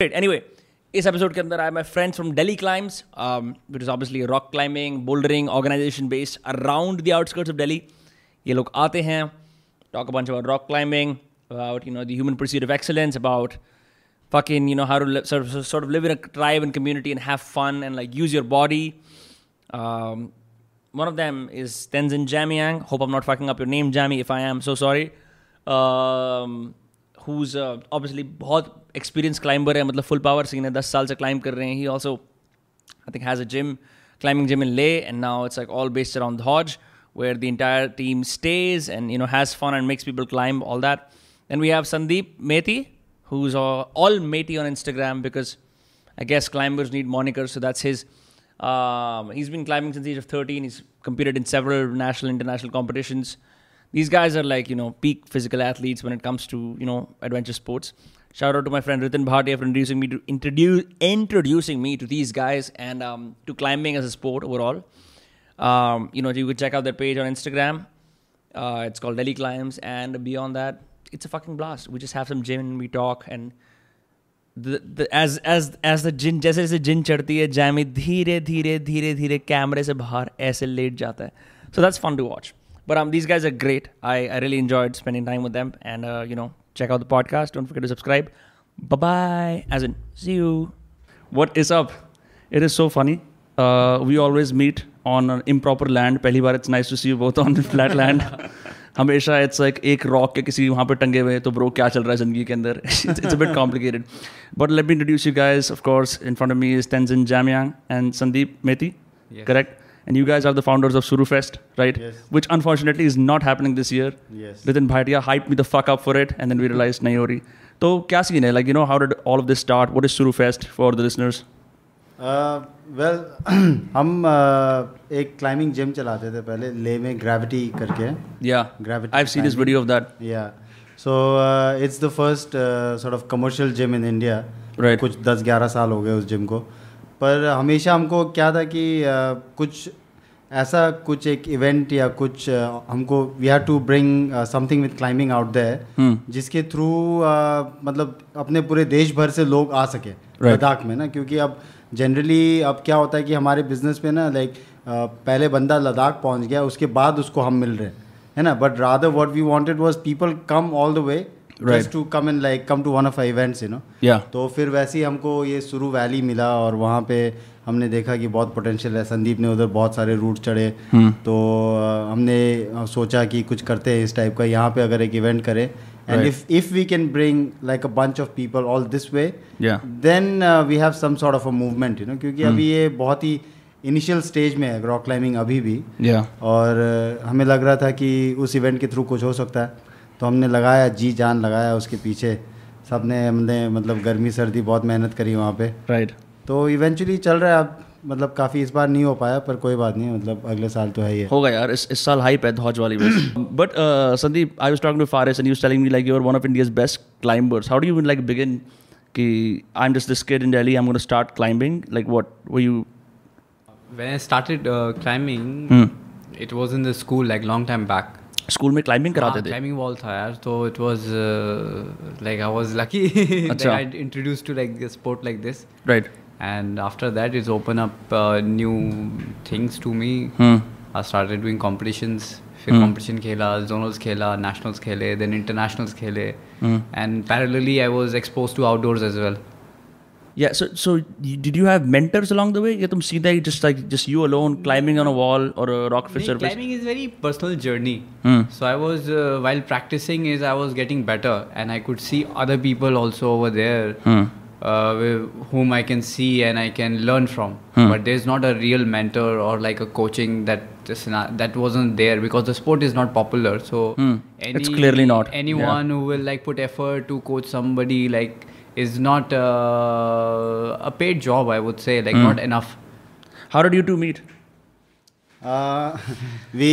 Great. Anyway, इस episode के अंदर I my friends from Delhi climbs with is obviously rock climbing bouldering organisation based around the outskirts of Delhi ये लोग आते हैं talk about about rock climbing about you know the human pursuit of excellence about fucking you know how to sort of live in a tribe and community and have fun and like use your body. Um, one of them is Tenzin Jamyang. Hope I'm not fucking up your name, Jammy. If I am, so sorry. Um, who's uh, obviously बहुत experienced climber है मतलब full power scene है दस साल से climb कर रहे हैं he also I think has a gym climbing gym in Leh and now it's like all based around the Hodge where the entire team stays and you know has fun and makes people climb all that then we have Sandeep Mehti who's uh, all Mehti on Instagram because I guess climbers need monikers so that's his um, he's been climbing since the age of 13 he's competed in several national international competitions these guys are like you know peak physical athletes when it comes to you know adventure sports shout out to my friend Ritin Bhatia for introducing me to introduce introducing me to these guys and um, to climbing as a sport overall um, you know you could check out their page on Instagram uh, it's called Delhi Climbs and beyond that it's a fucking blast we just have some gym and we talk and the, the as as as the जिन जैसे जैसे जिन चढ़ती है Jamie धीरे धीरे धीरे धीरे कैमरे से बाहर ऐसे लेट जाता है so that's fun to watch but um these guys are great I, I really enjoyed spending time with them and uh, you know check out the podcast don't forget to subscribe bye bye as in see you What is up? It is so funny. Uh, we always meet on an improper land. पहली बार it's nice to see you both on flat land. हमेशा it's like एक rock के किसी वहाँ पे टंगे हुए हैं, तो bro क्या चल रहा है जिंदगी के अंदर it's, it's a bit complicated. But let me introduce you guys. Of course, in front of me is Tenzin Jamyang and Sandeep Mehti. Yes. Correct? And you guys are the founders of Surufest, right? Yes. Which unfortunately is not happening this year. Yes. Ritin Bhatia hyped me the fuck up for it, and then we realized नहीं हो रही. तो क्या scene है? Like you know, how did all of this start? What is Surufest for the listeners? Well हम uh, एक climbing gym चलाते थे पहले ले में ग्रेविटी करके Yeah, Gravity I've seen this climbing. video of that. या so it's the first sort of commercial gym in India Right. कुछ 10-11 साल हो गए उस जिम को पर हमेशा हमको क्या था कि कुछ ऐसा कुछ एक इवेंट या कुछ हमको we have to bring something with climbing out there जिसके थ्रू मतलब अपने पूरे देश भर से लोग आ सके लद्दाख में ना क्योंकि अब जनरली अब क्या होता है कि हमारे बिज़नेस में ना लाइक पहले बंदा लद्दाख पहुँच गया उसके बाद उसको हम मिल रहे हैं है ना? But rather what we wanted was people come all the way just to come in like come to one of events you know Yeah. तो फिर वैसे ही हमको ये सुरू वैली मिला और वहाँ पे हमने देखा कि बहुत पोटेंशियल है। संदीप ने उधर बहुत सारे रूट चढ़े। तो हमने सोचा कि कुछ करते हैं इस टाइप का। यहाँ पे अगर एक इवेंट करें। And if if we can bring like a bunch of people all this way Yeah. Then we have some sort of a movement you know क्योंकि अभी ये बहुत ही इनिशियल स्टेज में है रॉक क्लाइंबिंग अभी भी। Yeah. और हमें लग रहा था कि उस इवेंट के थ्रू कुछ हो सकता है। तो हमने लगाया जी जान लगाया उसके पीछे। सबने हमने मतलब गर्मी सर्दी बहुत मेहनत करी वहाँ पे। Right. तो इवेंचुअली चल रहा है अब मतलब काफ़ी इस बार नहीं हो पाया पर कोई बात नहीं मतलब अगले साल तो है ही है। होगा यार इस इस साल हाइप है धौज वाली बस। But Sandeep I was talking to Faris and you telling me like you are one of India's best climbers how do you like begin कि I am just this kid in Delhi I am gonna start climbing like what were you When I started uh, climbing, Hmm. it was in the school like long time back. School में climbing कराते थे। Climbing wall था यार तो it was like I was lucky I introduce to like this sport like this right and after that is open up new things to me I started doing competitions फिर competition खेला zonals खेला nationals खेले then internationals खेले and parallelly I was expose to outdoors as well Yeah. So, so you, did you have mentors along the way? Yeah, tum seedha that just like just you alone climbing on a wall or a rock fit surface. Climbing is very personal journey. Mm. So I was uh, while practicing is I was getting better and I could see other people also over there. Mm. Uh, whom I can see and I can learn from. Hmm. But there's not a real mentor or like a coaching that that wasn't there because the sport is not popular. So hmm. any, it's clearly not anyone yeah. who will like put effort to coach somebody like is not uh, a paid job. I would say like Hmm. not enough. How did you two meet? Uh, we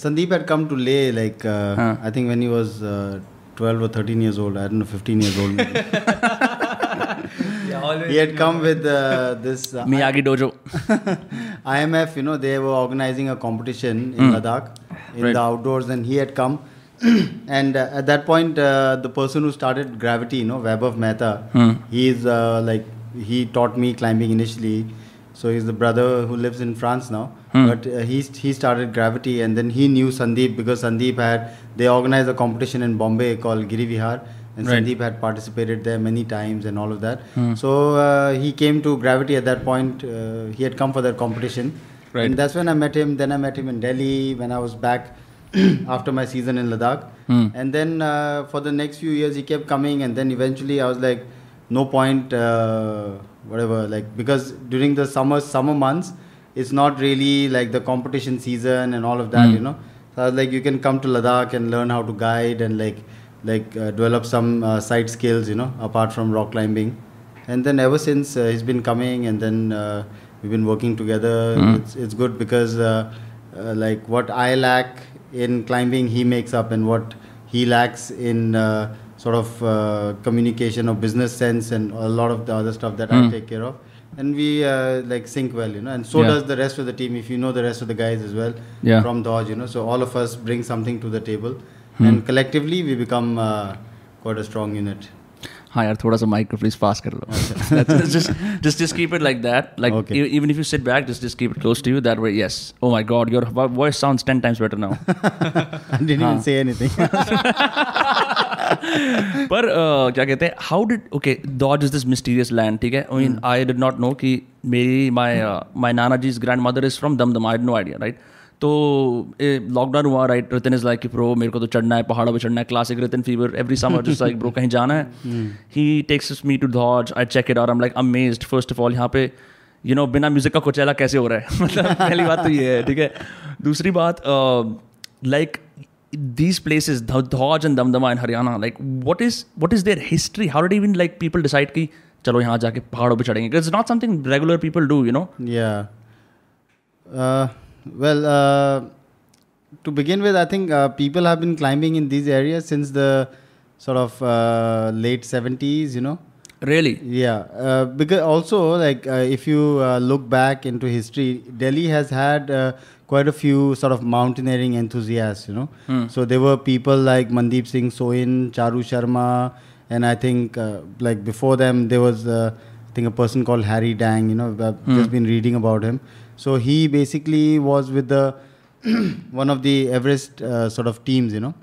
Sandeep had come to Leh like uh, Huh. I think when he was uh, 12 or 13 years old I don't know 15 years old maybe. he had come with uh, this uh, Miyagi Dojo. IMF, you know, they were organizing a competition in Hmm. Ladakh in Right. the outdoors, and he had come and uh, at that point, uh, the person who started Gravity, you know, Vaibhav Mehta, he's uh, like he taught me climbing initially. So he's the brother who lives in France now. But uh, he he started Gravity, and then he knew Sandeep because Sandeep had they organized a competition in Bombay called Giri Vihar, and Right. Sandeep had participated there many times and all of that. So uh, he came to Gravity at that point. Uh, he had come for that competition, Right. and that's when I met him. Then I met him in Delhi when I was back after my season in Ladakh. And then uh, for the next few years, he kept coming. And then eventually, I was like, no point, uh, whatever. Like because during the summer summer months, it's not really like the competition season and all of that, you know. So I was like, you can come to Ladakh and learn how to guide and like like uh, develop some uh, side skills, you know, apart from rock climbing. And then ever since uh, he's been coming, and then uh, we've been working together. It's it's good because uh, uh, like what I lack in climbing, he makes up, and what he lacks in uh, sort of uh, communication or business sense, and a lot of the other stuff that I take care of. And we uh, like sync well, you know, and so Yeah. does the rest of the team. If you know the rest of the guys as well Yeah. from Dhodj, you know, so all of us bring something to the table, and collectively we become uh, quite a strong unit. हाँ यार थोड़ा सा micro please pass कर लो। Just just keep it like that like even if you sit back just just keep it close to you that way yes oh my God your voice sounds 10 times better now I didn't even say anything पर क्या कहते हैं? How did okay Dhauj is this mysterious land ठीक है? I did not know कि मेरी my my nana ji grandmother is from Dumdum I no idea right तो lockdown हुआ राइट रितिन इज़ लाइक कि प्रो मेरे को तो चढ़ना है पहाड़ों पे चढ़ना है. Classic Ritin fever every summer just like bro कहीं जाना है? He texts me to Dhauj I check it और I am like amazed first of all यहाँ पे यू नो बिना म्यूज़िक का कोचेला कैसे हो रहा है? मतलब पहली बात तो ये है ठीक है? दूसरी बात like these places Dh- Dhodj and Damdama in Haryana like what is what is their history? How did even like people decide कि चलो यहाँ जाके पहाड़ों पे चढ़ेंगे? Not something regular people do you know? Yeah. Uh, well, uh, to begin with, I think uh, people have been climbing in these areas since the sort of uh, late 70s, you know. really Yeah, uh, because also like uh, if you uh, look back into history, Delhi has had uh, quite a few sort of mountaineering enthusiasts, you know. So there were people like Mandeep Singh Soin, Charu Sharma, and I think uh, like before them there was uh, I think a person called Hari Dang, you know, I've just been reading about him. So he basically was with the one of the Everest uh, sort of teams, you know.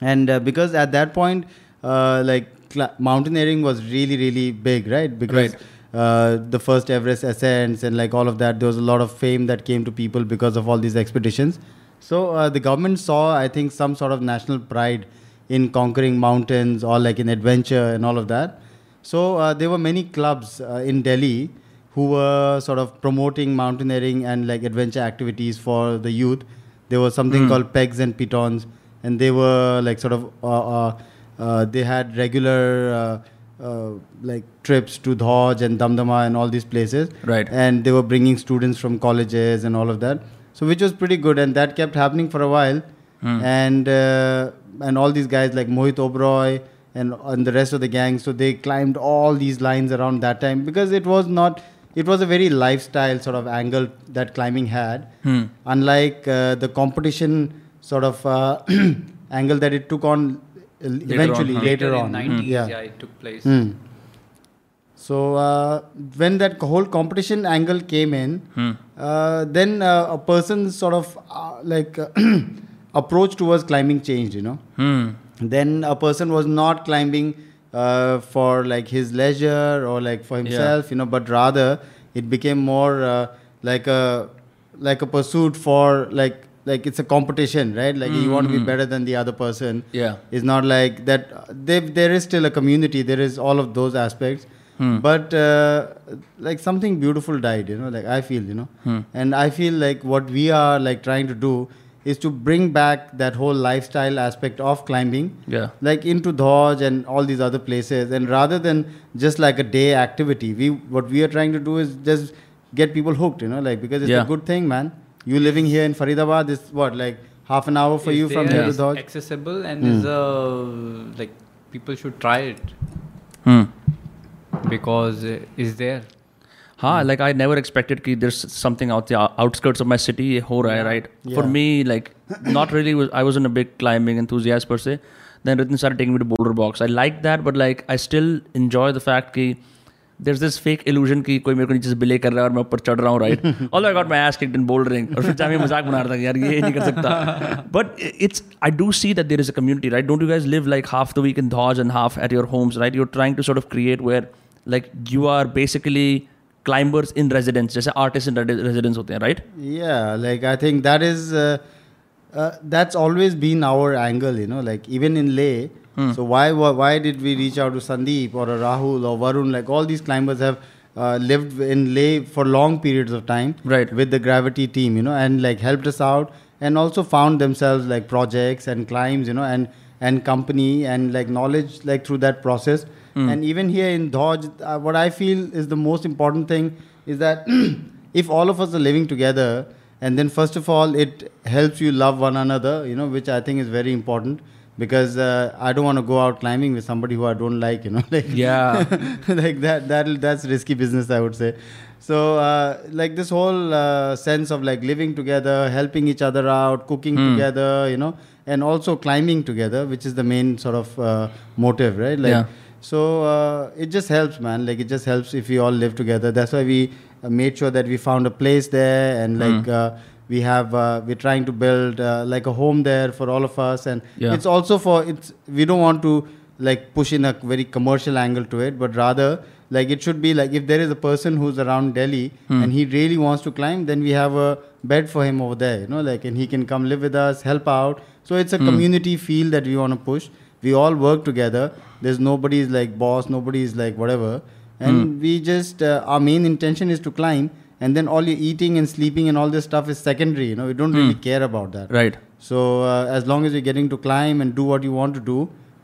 And uh, because at that point uh, like cl- mountaineering was really really big right? Because Right. uh, the first everest ascents and like all of that there was a lot of fame that came to people because of all these expeditions. So uh, the government saw i think some sort of national pride in conquering mountains or like in adventure and all of that. So uh, there were many clubs uh, in delhi who were sort of promoting mountaineering and like adventure activities for the youth. There was something called pegs and pitons and they were like sort of uh, uh, uh, they had regular uh, uh, like trips to Dhodj and Damdama and all these places. Right. and they were bringing students from colleges and all of that. So which was pretty good and that kept happening for a while. And uh, and all these guys like Mohit Oberoi and, and the rest of the gang so they climbed all these lines around that time because it was not it was a very lifestyle sort of angle that climbing had unlike uh, the competition sort of uh, angle that it took on uh, eventually huh? later, in on 90s, yeah, yeah. it took place. Hmm. So uh, when that whole competition angle came in, uh, then uh, a person's sort of uh, like uh, approach towards climbing changed. You know, hmm then a person was not climbing uh, for like his leisure or like for himself, you know, but rather it became more uh, like a like a pursuit for like like it's a competition, right? Like you want to be better than the other person. Yeah. It's not like that. There, there is still a community. There is all of those aspects. But uh, like something beautiful died, you know. Like I feel, you know, and I feel like what we are like trying to do is to bring back that whole lifestyle aspect of climbing, Yeah. like into Dhodj and all these other places. And rather than just like a day activity, we what we are trying to do is just get people hooked, you know, like because it's Yeah. a good thing, man. You living here in Faridabad is what like half an hour for Is you from there, here to is Dhodj. accessible and is uh, like people should try it hmm because uh, is there. हाँ like I never expected कि there's something out the outskirts of my city ये हो रहा है right for Yeah. me like not really was, I wasn't a big climbing enthusiast per se then Ritin started taking me to boulder box I like that but like I still enjoy the fact कि there's this fake illusion कि कोई मेरे को नीचे से बिले कर रहा है और मैं ऊपर चढ़ रहा हूँ right although I got my ass kicked in bouldering और फिर जामे मजाक बना रहा था कि यार ये नहीं कर सकता but it's I do see that there is a community right don't you guys live like half the week in Dodge and half at your homes right you're trying to sort of create where like you are basically climbers in residence जैसे artists in resi- residence होते हैं right Yeah, like I think that is uh, uh, that's always been our angle, you know. Like even in Leh, Hmm. so why why why did we reach out to Sandeep or a Rahul or Varun? Like all these climbers have uh, lived in Leh for long periods of time, Right. With the Gravity team, you know, and like helped us out, and also found themselves like projects and climbs, you know, and and company and like knowledge like through that process. Hmm. And even here in Dhodj, uh, what I feel is the most important thing is that if all of us are living together, and then first of all, it helps you love one another, you know, which I think is very important because uh, I don't want to go out climbing with somebody who I don't like, you know, like Yeah. like that that that's risky business i would say so uh, like this whole uh, sense of like living together helping each other out cooking Hmm. together you know and also climbing together which is the main sort of uh, motive right like Yeah. So uh, it just helps man like it just helps if we all live together that's why we uh, made sure that we found a place there and Hmm. like uh, we have uh, we're trying to build uh, like a home there for all of us and Yeah. it's also for it's we don't want to like push in a very commercial angle to it but rather like it should be like if there is a person who's around delhi Hmm. and he really wants to climb then we have a bed for him over there you know like and he can come live with us help out so it's a Hmm. community feel that we want to push we all work together. There's nobody's like boss nobody's like whatever. And Hmm. we just uh, our main intention is to climb and then all your eating and sleeping and all this stuff is secondary you know we don't really care about that. Right. So uh, as long as you're getting to climb and do what you want to do,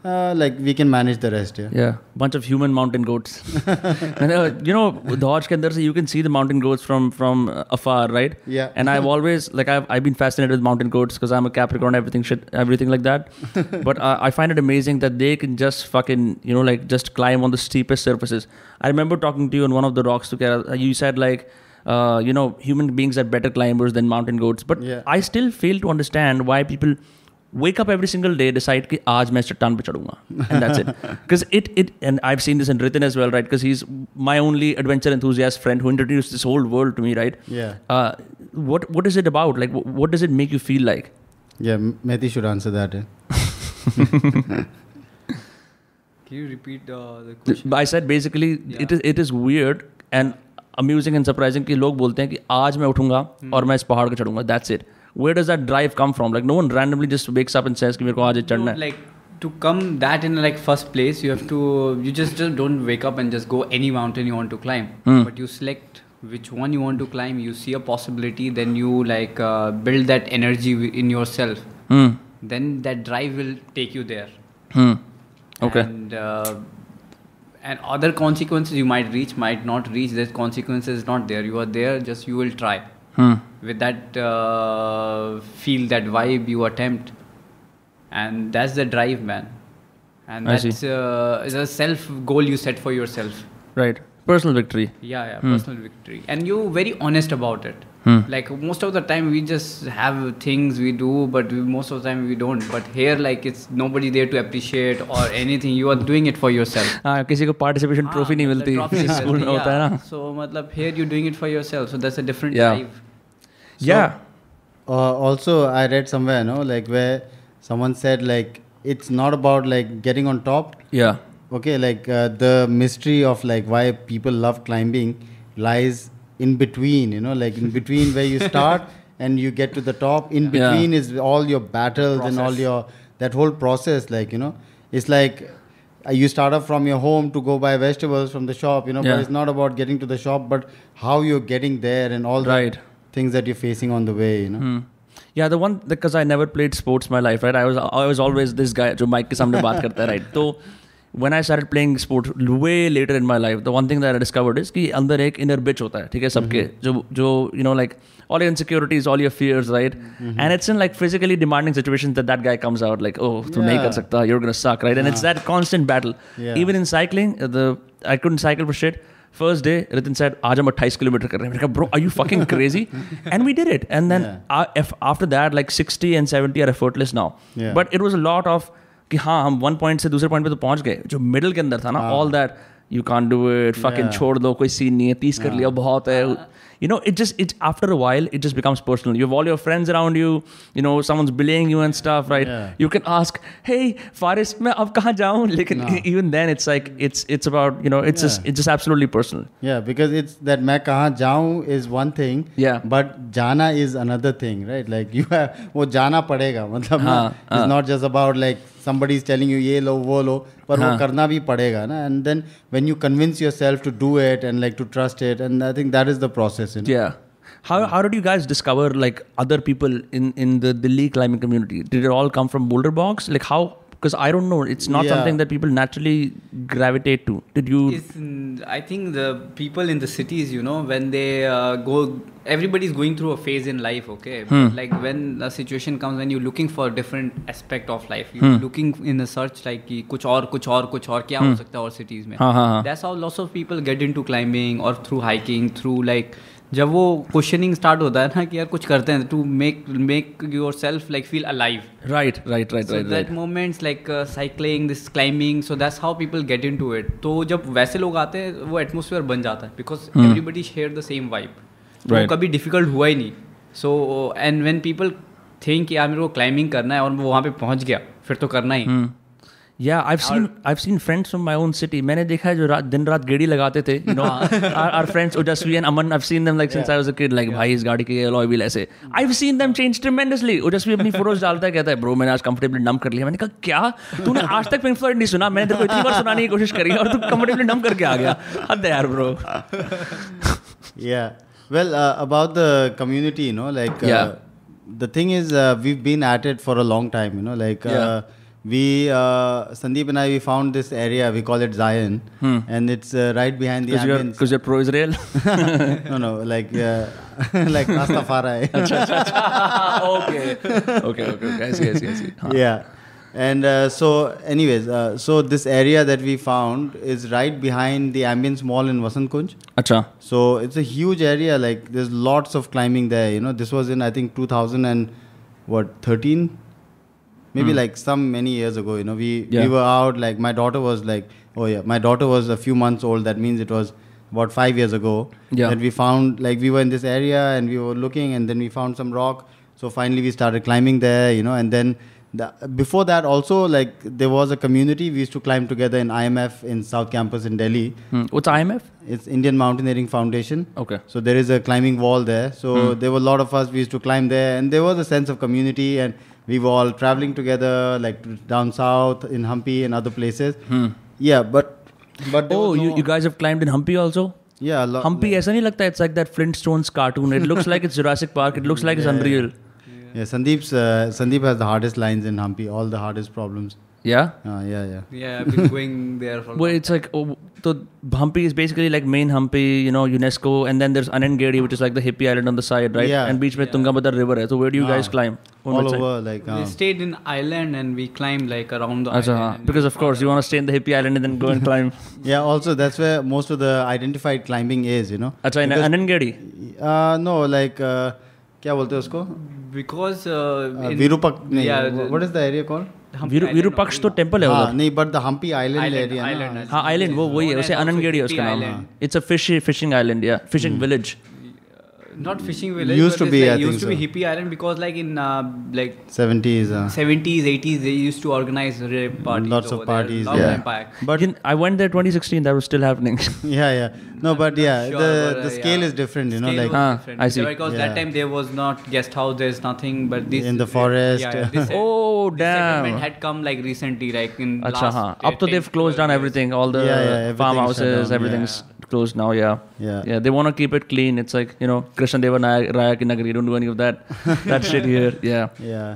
uh, like we can manage the rest yeah. Yeah. Bunch of human mountain goats. And, uh, you know the hodge can there you can see the mountain goats from from afar right? Yeah. And i've always like i've, I've been fascinated with mountain goats because i'm a capricorn everything shit everything like that. But uh, i find it amazing that they can just fucking you know like just climb on the steepest surfaces. I remember talking to you on one of the rocks together. You said like you know human beings are better climbers than mountain goats. But i still fail to understand why people wake up every single day decide कि आज मैं इस चट्टान पे चढ़ूंगा and that's it because it it and I've seen this in Ritin as well right because he's my only adventure enthusiast friend who introduced this whole world to me right Yeah. uh, what what is it about like wh- what does it make you feel like Yeah. M- Mehdi should answer that. Eh? Can you repeat uh, the question? I said basically it is it is weird and amusing and surprising कि लोग बोलते हैं कि आज मैं उठूंगा और मैं इस पहाड़ को चढ़ूंगा that's it where does that drive come from? Like no one randomly just wakes up and says, "Ki mere ko aaj chadna Like to come that in like first place, you have to you just, don't wake up and just go any mountain you want to climb, hmm. but you select which one you want to climb. You see a possibility, then you like uh, build that energy in yourself. Hmm. Then that drive will take you there. Hmm. Okay. And, uh, and other consequences you might reach might not reach that consequences not there you are there just you will try hmm with that uh, feel that vibe you attempt and that's the drive man and I see. that's uh, is a self goal you set for yourself right personal victory yeah yeah Hmm. personal victory and you're very honest about it Hmm. like most of the time we just have things we do but we, most of the time we don't but here like it's nobody there to appreciate or anything you are doing it for yourself हाँ किसी को participation हाँ, trophy नहीं मतलब मिलती trophy नहीं school में मिलती, होता है yeah. ना so मतलब here you're doing it for yourself so that's a different Yeah. drive yeah Uh, also, I read somewhere, no, like where someone said like it's not about like getting on top. yeah Okay, like uh, the mystery of like why people love climbing lies in between. You know, like in between where you start and you get to the top. In Yeah. between is all your battles and all your that whole process. Like you know, it's like uh, you start off from your home to go buy vegetables from the shop. You know, Yeah. but it's not about getting to the shop, but how you're getting there and all right. the Right things that you're facing on the way. You know. Hmm. Yeah, the one because I never played sports my life, right? I was I was always this guy जो mic के सामने बात करता है, right? तो when I started playing sports way later in my life, the one thing that I discovered is कि अंदर एक inner bitch होता है, ठीक है सबके जो जो you know like all your insecurities, all your fears, right? And it's in like physically demanding situations that that guy comes out like, oh, तू नहीं कर Yeah. सकता, you're gonna suck, right? And it's that constant battle. Yeah. Even in cycling, uh, the I couldn't cycle for shit. First day Ritin said आज हम अट्ठाईस kilometre कर रहे हैं bro are you fucking crazy and we did it and then after that like sixty and seventy are effortless now but it was a lot of कि हाँ हम one point से दूसरे पॉइंट पे तो पहुँच गए जो मिडिल के अंदर था ना all that you can do it fucking छोड़ दो कोई सीन नहीं है तीस कर लिया बहुत है you know it just it after a while it just becomes personal. You have all your friends around you you know someone's bullying you and stuff right? Yeah. you can ask hey faris main ab kahan jaun? Lekin no. even then it's like it's it's about you know it's yeah. just it's just absolutely personal. Yeah because it's that main kahan jaun is one thing yeah. but jana is another thing right? Like you have wo jana padega matlab it's not just about like somebody is telling you ये लो वो लो पर हाँ. वो करना भी पड़ेगा ना and then when you convince yourself to do it and like to trust it and I think that is the process. You know? Yeah. How, how did you guys discover like other people in, in the Delhi climbing community? Did it all come from Boulder Box? Like how? because i don't know it's not yeah. something that people naturally gravitate to did you it's, i think the people in the cities you know when they uh, go everybody's going through a phase in life okay hmm. like when a situation comes when you're looking for a different aspect of life you're hmm. looking in a search like ki, kuch aur kuch aur kuch aur kya hmm. ho sakta aur cities mein that's how lots of people get into climbing or through hiking through like जब वो questioning start होता है ना कि यार कुछ करते हैं to make make yourself like feel alive right right right right, that right. moments like uh, cycling this climbing so that's how people get into तो जब वैसे लोग आते हैं वो एटमोसफियर बन जाता है because everybody share the same vibe वो Right. कभी डिफ़िकल्ट हुआ ही नहीं so and when people think यार मेरे को क्लाइंबिंग करना है और वो वहाँ पे पहुँच गया फिर तो करना ही Hmm. Yeah I seen I seen friends from my own city मैंने देखा है जो रात दिन रात गेड़ी लगाते थे। You know our friends Ojaswi and Aman I seen them like since I was a kid like भाई इस गाड़ी के अलॉय व्हील ऐसे। I have seen them change tremendously Ojaswi अपनी फ़ोटोज़ डालता है कहता है ब्रो मैंने आज कंफर्टेबली डंप कर लिया। मैंने कहा क्या? तूने आज तक पिंक फ्लॉयड नहीं सुना? मैंने तेरे को इतनी बार सुनाने की कोशिश करी और तू कंफर्टेबली डंप करके आ गया। हद यार bro yeah well about the community you know like the thing is we have been at it for a long time you know like we uh, Sandeep and I we found this area we call it Zion. Hmm. and it's uh, right behind the because you're, you're pro Israel no no like uh, like Rastafari. Okay. Okay okay okay. I see I see, I see. Huh. yeah. And uh, so anyways uh, so this area that we found is right behind the ambience mall in Vasant Kunj Achha. so it's a huge area like there's lots of climbing there you know. This was in I think 2000 and what 13 maybe like some many years ago you know we Yeah. we were out like my daughter was like oh yeah my daughter was a few months old that means it was about 5 years ago Yeah. that we found like we were in this area and we were looking and then we found some rock so finally we started climbing there you know and then the, before that also like there was a community we used to climb together in imf in south campus in delhi Hmm. What's IMF? it's indian mountaineering foundation Okay. so there is a climbing wall there. So there were a lot of us. We used to climb there, and there was a sense of community, and we were all traveling together, like down south in Hampi and other places. Yeah, but but there Oh, was you, no- you guys have climbed in Humpy also? yeah, a lot, Humpy ऐसा नहीं लगता it's like that Flintstones cartoon. It looks like it's Jurassic Park. It looks like it's Yeah, unreal. Yeah, Sandeep's uh, Sandeep has the hardest lines in Hampi. All the hardest problems. Yeah. Uh, yeah, yeah. Yeah, been going there. Well, it's like oh, so is basically like main Hampi, you know, UNESCO, and then there's Anandgiri, which is like the hippie island on the side, right? Yeah. And beach yeah. Tungabhadra river. So where do you guys ah. climb? On All over, side? like. Uh, we um, stayed in island and we climbed like around the island. Because of course you want to stay in the hippie island and then go and climb. yeah. Also, that's where most of the identified climbing is, you know. Achha, because, in Anandgiri. Uh, no, like. Uh, क्या बोलते हैं उसको because वीरूपक नहीं what is the area called Virupaksha तो temple है हाँ, नहीं but the Hampi island area island, ना। Island. हाँ आइलैंड वो वही है उसे अनंगेड़ी है उसका नाम। है it's a fish fishing island या fishing village not fishing village. Used to be, like, used to so. be hippie island because like in uh, like seventies, uh. seventies, eighties, they used to organize rave parties. Lots of parties, there, yeah. But in, I went there 2016. That was still happening. yeah, yeah. No, but yeah, sure, the but, the scale yeah. is different. You know, like ah, different. I see. Because yeah. that time there was not guest house. There's nothing. But this in the forest. Yeah, this, oh damn. This had come like recently, like in. Achha, last, uh, Up to they've closed down everything. All the farmhouses, everything's closed now yeah Yeah. yeah they want to keep it clean it's like you know Krishna Deva Raya ki Nagari don't do any of that that shit here yeah yeah,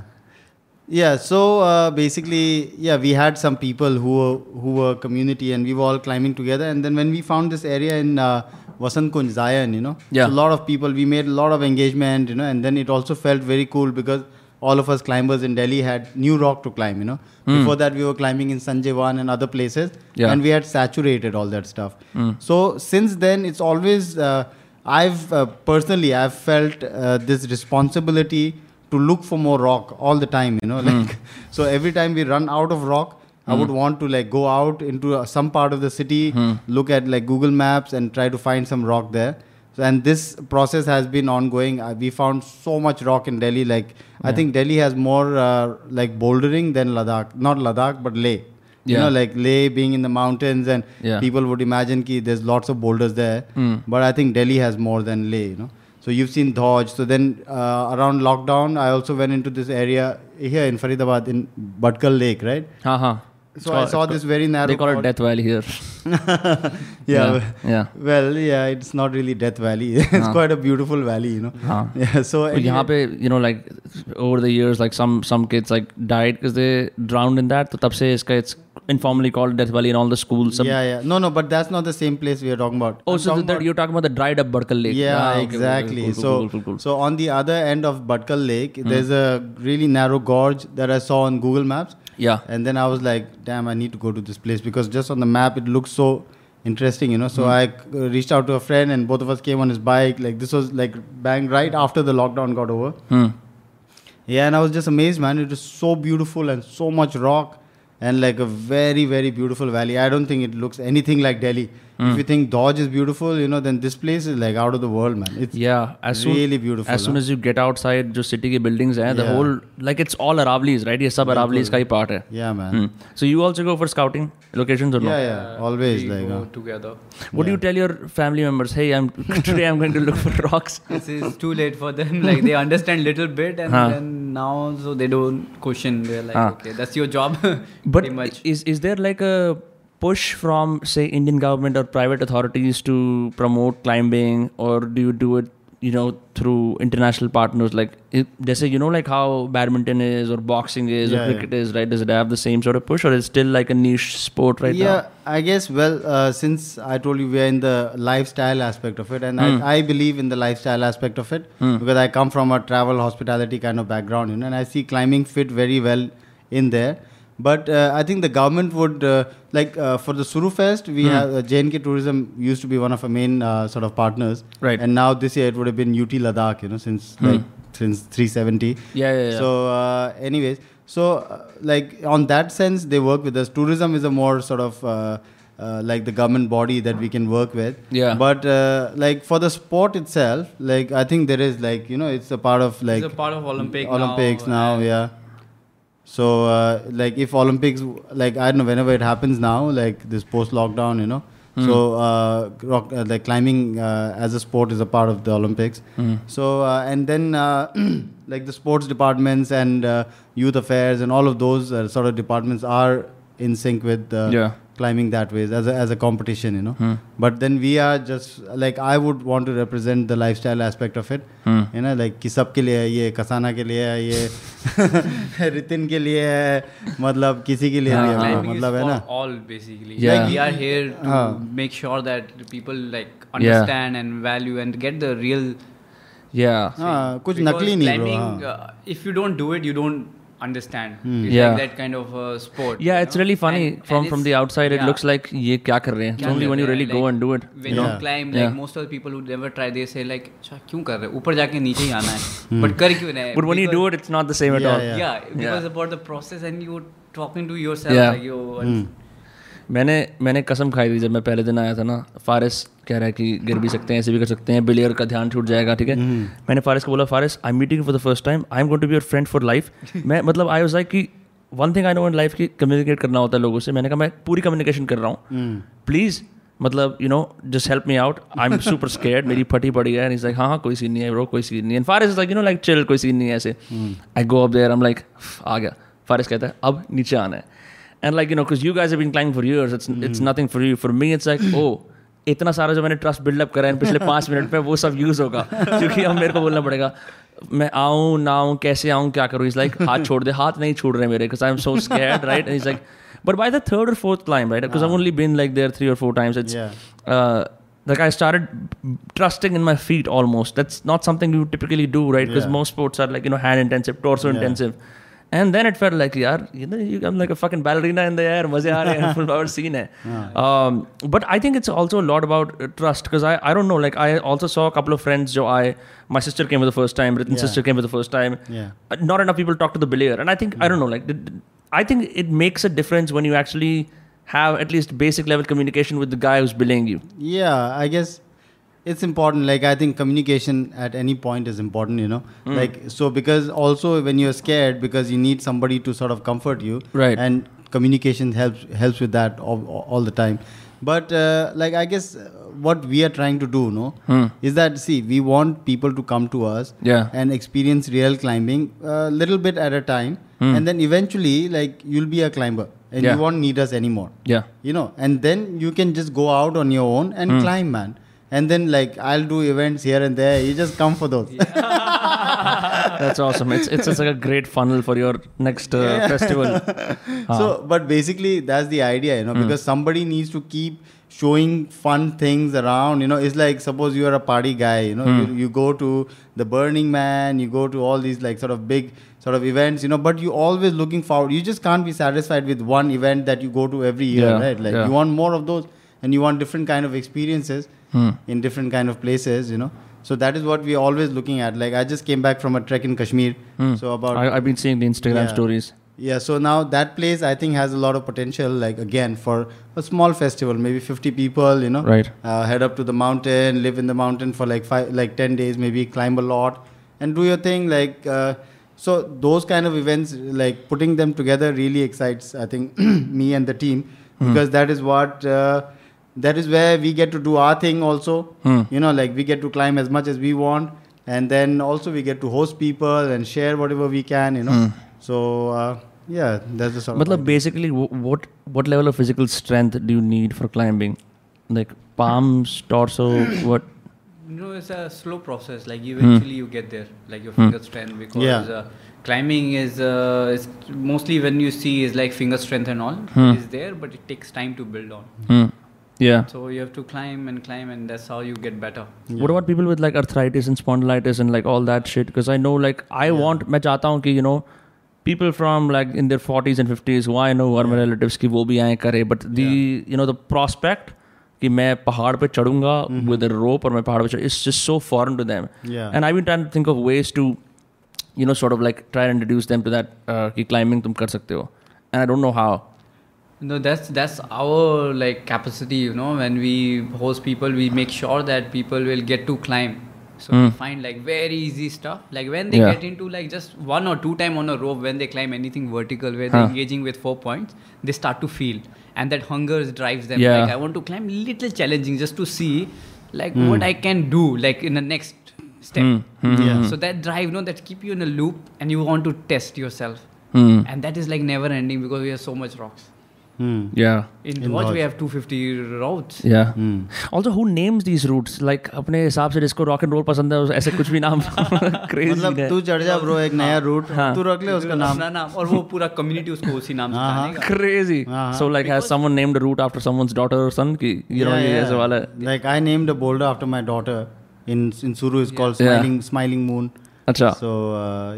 yeah. So uh, basically, yeah, we had some people who were who were community, and we were all climbing together. And then when we found this area in uh, Vasant Kunj, Zion, you know, Yeah. so a lot of people. We made a lot of engagement, you know, and then it also felt very cool because all of us climbers in Delhi had new rock to climb. You know, before that we were climbing in Sanjay Van and other places, Yeah. and we had saturated all that stuff. So since then, it's always uh, I've uh, personally I've felt uh, this responsibility to look for more rock all the time. You know, like so every time we run out of rock. I would want to like go out into uh, some part of the city, look at like Google Maps and try to find some rock there. So, and this process has been ongoing. Uh, we found so much rock in Delhi. Like I think Delhi has more uh, like bouldering than Ladakh. Not Ladakh, but Leh. Yeah. You know, like Leh being in the mountains, and Yeah. people would imagine ki there's lots of boulders there. But I think Delhi has more than Leh. You know. So you've seen Dhoj. So then uh, around lockdown, I also went into this area here in Faridabad in Badkhal Lake, right? हाँ so called, I saw this very narrow. They call pod. it Death Valley here. yeah, yeah, yeah. Well, yeah, it's not really Death Valley. it's uh-huh. quite a beautiful valley, you know. Uh-huh. Yeah. So anyway, यहाँ you know like over the years like some some kids like died because they drowned in that. So तब से it's informally called Death Valley in all the schools. Yeah, yeah. No, no, but that's not the same place we are talking about. Oh, I'm so that you're talking about the dried up Badkhal Lake. Yeah, ah, okay, exactly. Cool, cool, so cool, cool, cool, so on the other end of Badkhal Lake, mm. there's a really narrow gorge that I saw on Google Maps yeah And then I was like, damn, I need to go to this place because just on the map it looks so interesting, you know. So I uh, reached out to a friend and both of us came on his bike. Like this was like bang right after the lockdown got over. hmm. Yeah, and I was just amazed, man. It was so beautiful and so much rock and like a very very beautiful valley. I don't think it looks anything like delhi. Mm. if hmm. you think Dhodj is beautiful you know then this place is like out of the world man. It's yeah as soon, beautiful as soon as you get outside the city buildings hai yeah. the whole like it's all aravali's, right? Yes, sab aravali's. ka hi part hai. Yeah man. Mm. so you also go for scouting locations or no yeah yeah. Uh, Always we like go together. What yeah. do you tell your family members? Hey i'm today i'm going to look for rocks. This is too late for them. Like they understand little bit and huh. then now so they don't question. They're like, Huh. okay, that's your job. But pretty much. is is there like a push from say Indian government or private authorities to promote climbing, or do you do it you know through international partners like it, जैसे you know like how badminton is or boxing is or Yeah, cricket is right does it have the same sort of push or is still like a niche sport right yeah, now I guess. Well, uh, since I told you we are in the lifestyle aspect of it, and Hmm. I, I believe in the lifestyle aspect of it because I come from a travel hospitality kind of background, you know, and I see climbing fit very well in there. But uh, I think the government would uh, like uh, for the Suru Fest, we Hmm. have uh, JNK Tourism used to be one of our main uh, sort of partners, Right. And now this year it would have been UT Ladakh, you know, since like since 370. Yeah, yeah, yeah. So, uh, anyways, so uh, like on that sense, they work with us. Tourism is a more sort of uh, uh, like the government body that we can work with. Yeah. But uh, like for the sport itself, like I think there is like you know it's a part of like it's a part of Olympic. Olympics now, and yeah. So uh, like if Olympics like I don't know whenever it happens now like this post lockdown you know. So uh, rock, uh, like climbing uh, as a sport is a part of the Olympics. So uh, and then uh, like the sports departments and uh, youth affairs and all of those uh, sort of departments are in sync with uh, Yeah climbing that way as a, as a competition you know but then we are just like I would want to represent the lifestyle aspect of it है ना like कि सबके लिए है ये कसाना के लिए है ये रितिन के लिए है मतलब किसी के लिए हाँ, भी है climbing मतलब is है for ना all basically. Yeah. Like we are here to हाँ. make sure that the people like understand and value and get the real. yeah हाँ कुछ Because नकली नहीं ब्रो climbing, हाँ uh, if you don't do it, you don't understand. It's Yeah. like that kind of uh, sport. yeah you it's know? really funny And- from and from it's- the outside it yeah. looks like ये क्या कर रहे हैं it's क्या only कर when you रहे हैं, really go like, and do it When you know you climb, like Yeah. most of the people who never try, they say like, "अच्छा क्यों कर रहे? हो? ऊपर जाके नीचे ही आना है." But कर क्यों रहे हैं? but when you do Because- it it's not the same at Yeah, all yeah. yeah, because about the process and you talking to yourself Yeah. like you. मैंने मैंने कसम खाई थी जब मैं पहले दिन आया था ना फारिस कह रहा है कि गिर भी सकते हैं ऐसे भी कर सकते हैं बिलियर का ध्यान छूट जाएगा ठीक है? मैंने फारिस को बोला Faris I am meeting for the first time I am going to be your friend for life मैं मतलब आई वाज लाइक कि one thing I know in life की कम्युनिकेट करना होता है लोगों से। मैंने कहा मैं पूरी कम्युनिकेशन कर रहा हूँ. प्लीज़ मतलब you know just help me out I am super scared मेरी फटी पड़ी है. लाइक हाँ हाँ कोई सीन नहीं है ब्रो कोई सीन नहीं है. Faris like you know like chill कोई सीन नहीं है ऐसे. I go up there I am like आ गया. फारिस कहता है अब नीचे आना है. and like you know because you guys have been climbing for years it's it's nothing for you for me it's like oh इतना सारा जो मैंने ट्रस्ट बिल्डअप करा है पिछले पाँच मिनट में वो सब यूज़ होगा क्योंकि अब मेरे को बोलना पड़ेगा मैं आऊँ ना आऊँ कैसे आऊँ क्या करूँ इस लाइक हाथ छोड़ दे हाथ नहीं छोड़ रहे मेरे because I am so scared right is like but by the third और fourth climb right because I only been like there three और four times it's Yeah. uh, like I started trusting in my feet almost. That's not something you typically do, right? Because Yeah. most sports are like you know hand intensive, torso Yeah. intensive. And then it felt like यार you know you am like a fucking ballerina in the air मजे आ रहे हैं full power scene है but I think it's also lot about trust because I I don't know like I also saw couple of friends जो I my sister came for the first time Ritin sister came for the first time not enough people talk to the belayer and I think I don't know like I think it makes a difference when you actually have at least basic level communication with the guy who's belaying you yeah i guess it's important. Like I think communication at any point is important. You know, Hmm. like so because also when you're scared because you need somebody to sort of comfort you. Right. And communication helps helps with that all, all the time. But uh, like I guess uh, what we are trying to do, no, is that see we want people to come to us. Yeah. and experience real climbing a little bit at a time, and then eventually like you'll be a climber and. Yeah. you won't need us anymore Yeah. you know and then you can just go out on your own and climb man and then like i'll do events here and there. You just come for those. That's awesome. It's it's just like a great funnel for your next uh, festival. so uh-huh. but basically that's the idea you know hmm. because somebody needs to keep showing fun things around you know. It's like suppose you are a party guy you know. Hmm. You, you go to the burning man you go to all these like sort of big sort of events you know but you always looking forward. You just can't be satisfied with one event that you go to every year Yeah, right? Like yeah. you want more of those and you want different kind of experiences in different kind of places you know so that is what we're always looking at like i just came back from a trek in kashmir so about I, I've been seeing the Instagram Yeah. stories. yeah, so now that place I think has a lot of potential. Like again, for a small festival, maybe 50 people, you know, Right. Uh, head up to the mountain, live in the mountain for like five, like 10 days, maybe climb a lot, and do your thing. Like, uh, so those kind of events, like putting them together, really excites. I think me and the team because that is what. Uh, that is where we get to do our thing also you know like we get to climb as much as we want and then also we get to host people and share whatever we can you know so uh, yeah that's the sort of Matlab, basically, what what level of physical strength do you need for climbing? Like palms, torso, what? You know, it's a slow process. Like eventually you get there, like your finger strength, because Yeah. uh, climbing is, uh, is mostly when you see is like finger strength and all is there, but it takes time to build on. Hmm. Yeah. So you have to climb and climb, and that's how you get better. What about people with like arthritis and spondylitis and like all that shit? Because I know like I want मैं चाहता हूँ कि you know people from like in their 40s and 50s who I know are my relatives कि वो भी आए करे but the you know the prospect कि मैं पहाड़ पे चढ़ूंगा with a rope और मैं पहाड़ पे चढ़ it's just so foreign to them Yeah. and I've been trying to think of ways to you know sort of like try and introduce them to that uh, कि climbing तुम कर सकते हो and I don't know how No, that's that's our like capacity. You know, when we host people, we make sure that people will get to climb. So we hmm. find like very easy stuff. Like when they Yeah. get into like just one or two time on a rope, when they climb anything vertical, where they're engaging with four points, they start to feel, and that hunger drives them. Yeah. Like I want to climb little challenging just to see like hmm. what I can do like in the next step. Hmm. Yeah. So that drive, no, that keep you in a loop, and you want to test yourself, Hmm. and that is like never ending because we have so much rocks. Hmm. yeah In, In Lodge, Lodge. we have 250 routes. yeah Hmm. also who names these routes like अपने हिसाब से जिसको rock and role पसंद है उस- ऐसे कुछ भी नाम crazy मतलब तू चढ़ जा ब्रो एक नया रूट हाँ. तू रख ले उसका नाम अपना नाम और वो पूरा कम्युनिटी उसको उसी नाम से हाँ, हाँ. जानेगा crazy Uh-huh. so like has someone named a route after someone's daughter or son कि you know ये ऐसे वाला like I named a boulder after my daughter in in Suru is called smiling smiling moon अच्छा। So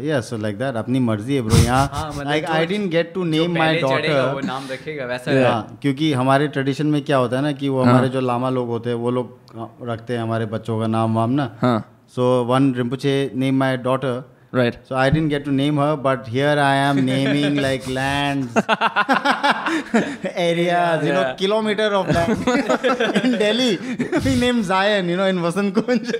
yes so like that अपनी मर्ज़ी है bro यहाँ like I didn't get to name my daughter नाम रखेगा वैसा हाँ। क्योंकि हमारे ट्रेडिशन में क्या होता है ना कि वो हाँ। हमारे जो लामा लोग होते हैं वो लोग हाँ, रखते हैं हमारे बच्चों का नाम वाम ना। So one Rinpoche name my daughter right so I didn't get to name her but here I am naming like lands areas you know kilometre of that in Delhi we name Zion you know in Vasant Kunj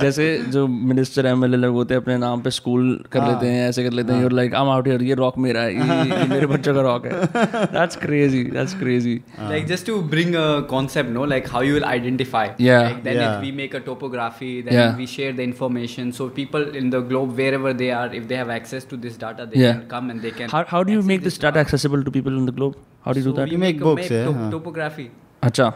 जैसे जो minister M L लोग होते हैं अपने नाम पे school कर लेते हैं ऐसे कर लेते हैं you're like I am out here ये रॉक मेरा है ये, ये मेरे बच्चों का रॉक है that's crazy that's crazy like just to bring a concept know like how you will identify like then if we make a topography then we share the information so people in the globe wherever they are if they have access to this data they yeah. can come and they can how, how do you make this data accessible to people in the globe how do you so do that you make, make books make yeah, top- topography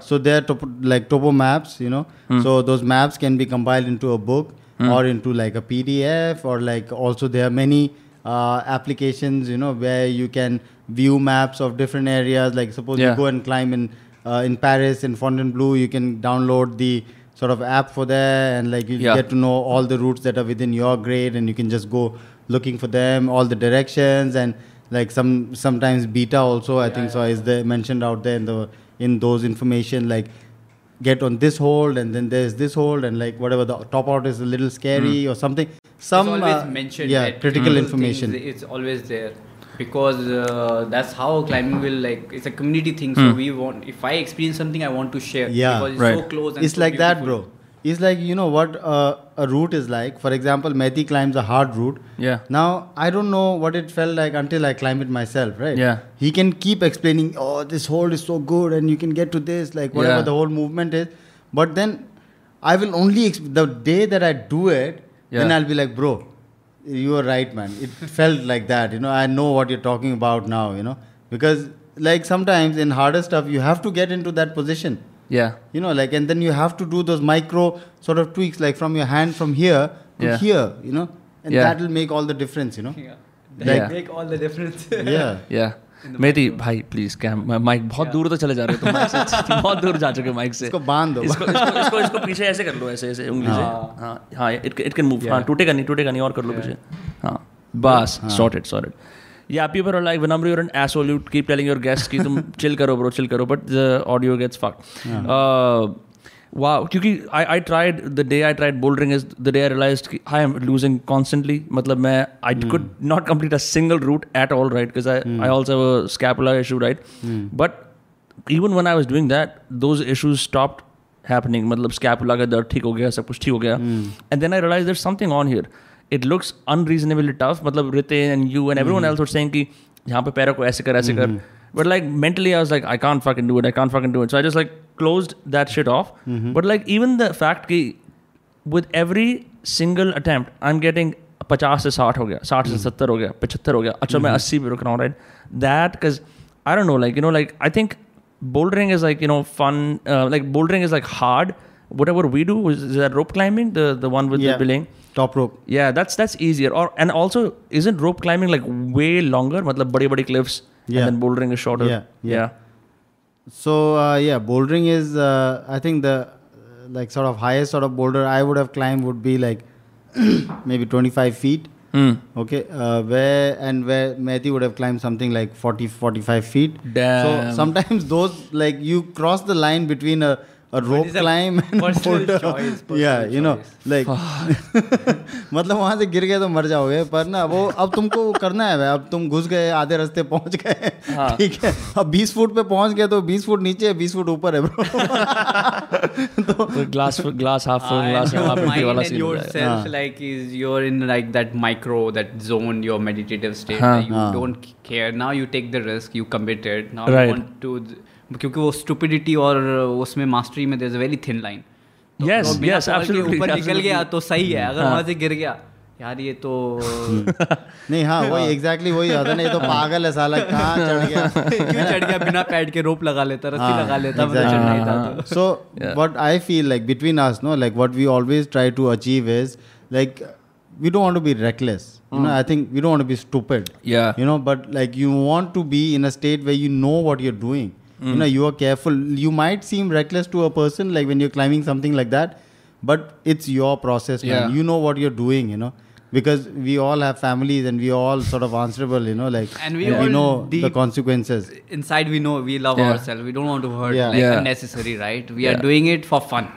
So there are topo, like topo maps, you know. Hmm. So those maps can be compiled into a book hmm. or into like a PDF or like also there are many uh, applications, you know, where you can view maps of different areas. Like suppose yeah. you go and climb in uh, in Paris in Fontainebleau, you can download the sort of app for there and like you yeah. get to know all the routes that are within your grade and you can just go looking for them, all the directions and like some sometimes beta also I yeah, think so is the mentioned out there in the in those information like get on this hold and then there's this hold and like whatever the top out is a little scary or something some it's always uh, mentioned. yeah critical little information things, it's always there because uh, that's how climbing will like. It's a community thing. So we want. If I experience something, I want to share. Yeah, because it's so right. close. And it's so like that bro it's like you know what uh, a route is like. For example Mehdi climbs a hard route. Yeah. now i don't know what it felt like until i climbed it myself right? Yeah. he can keep explaining oh this hold is so good and you can get to this like whatever Yeah. the whole movement is. But then i will only exp- the day that i do it then i'll be like bro you are right man. It felt like that you know? I know what you're talking about now you know? Because like sometimes in harder stuff you have to get into that position Yeah. you know like and then you have to do those micro sort of tweaks like from your hand from here to Yeah. here you know and Yeah. that will make all the difference you know Yeah. Like- That make all the difference. yeah Yeah. मेथी भाई please cam mic बहुत दूर तो चले जा रहे हो तुम mic से बहुत दूर जा चुके माइक से इसको बांध दो। इसको इसको इसको, इसको पीछे ऐसे कर लो ऐसे ऐसे उंगली से हाँ हाँ इट इट कैन मूव हाँ टूटेगा नहीं टूटेगा नहीं और कर लो पीछे हाँ बस सॉर्टेड सॉर्टेड या पी पर like Vinamra, you're an asshole. You keep telling your guests, ki, tum, chill karo, bro, chill karo. But the audio gets fucked. Yeah. Uh, वाह क्योंकि I I tried the day I tried bouldering is the day I realise I am losing constantly मतलब मैं I could not complete a single route at all right because I I also scapular issue right but even one I was doing that those issues stopped happening मतलब scapula का दर्द ठीक हो गया सब कुछ ठीक हो गया। And then I realise there something on here it looks unreasonably tough मतलब Ritin and you and everyone else were saying कि यहाँ पे पैरों को ऐसे कर ऐसे कर but like mentally I was like I can't fucking do it I can't fucking do it so I just like closed that shit off but like even the fact कि with every single attempt I am getting पचास से साठ हो गया साठ से सत्तर हो गया पचहत्तर हो गया अच्छा मैं अस्सी पे रुक रहा हूँ right that cause I don't know like you know like I think bouldering is like you know fun uh, like bouldering is like hard whatever we do is, is that rope climbing the the one with yeah. the belaying top rope. Yeah that's that's easier. Or and also isn't rope climbing like way longer? matlab bade bade cliffs yeah. and then bouldering is shorter. Yeah yeah, so uh, yeah bouldering is uh, i think the like sort of highest sort of boulder i would have climbed would be like maybe 25 feet. Hmm. Okay uh, where and where Mehti would have climbed something like 40 45 feet. Damn. so sometimes those like you cross the line between a और rope climb या you know like मतलब वहाँ से गिर गए तो मर जाओगे पर ना वो अब तुमको करना है अब तुम घुस गए आधे रास्ते पहुँच गए। ठीक है। अब बीस फुट पे पहुँच गए तो बीस फुट नीचे बीस फुट ऊपर है तो glass glass half glass half वाला scene like is you in like that micro that zone your meditative state you don't care now you take the risk you committed now to क्योंकि वो stupidity और उसमें mastery में देर very thin line ऊपर निकल गया तो सही है अगर हाँ. वहाँ से गिर गया यार ये तो नहीं हाँ वही एग्जैक्टली वही होता नहीं तो हाँ. पागल है साला कहाँ चढ़ गया? क्यों चढ़ गया? बिना पैड के रोप लगा लेता रस्सी हाँ, लगा लेता मतलब चढ़ना ही था so what I feel like between us know like what we always try to achieve is like we don't want to be reckless you know I think we don't want to be stupid yeah you know but like you want to be in a state where you know what you are doing you know you are careful you might seem reckless to a person like when you're climbing something like that but it's your process man Yeah. you know what you're doing you know because we all have families and we are all sort of answerable you know like And we we know the consequences inside we know we love Yeah. ourselves we don't want to hurt Yeah. like Yeah. unnecessary right we Yeah. are doing it for fun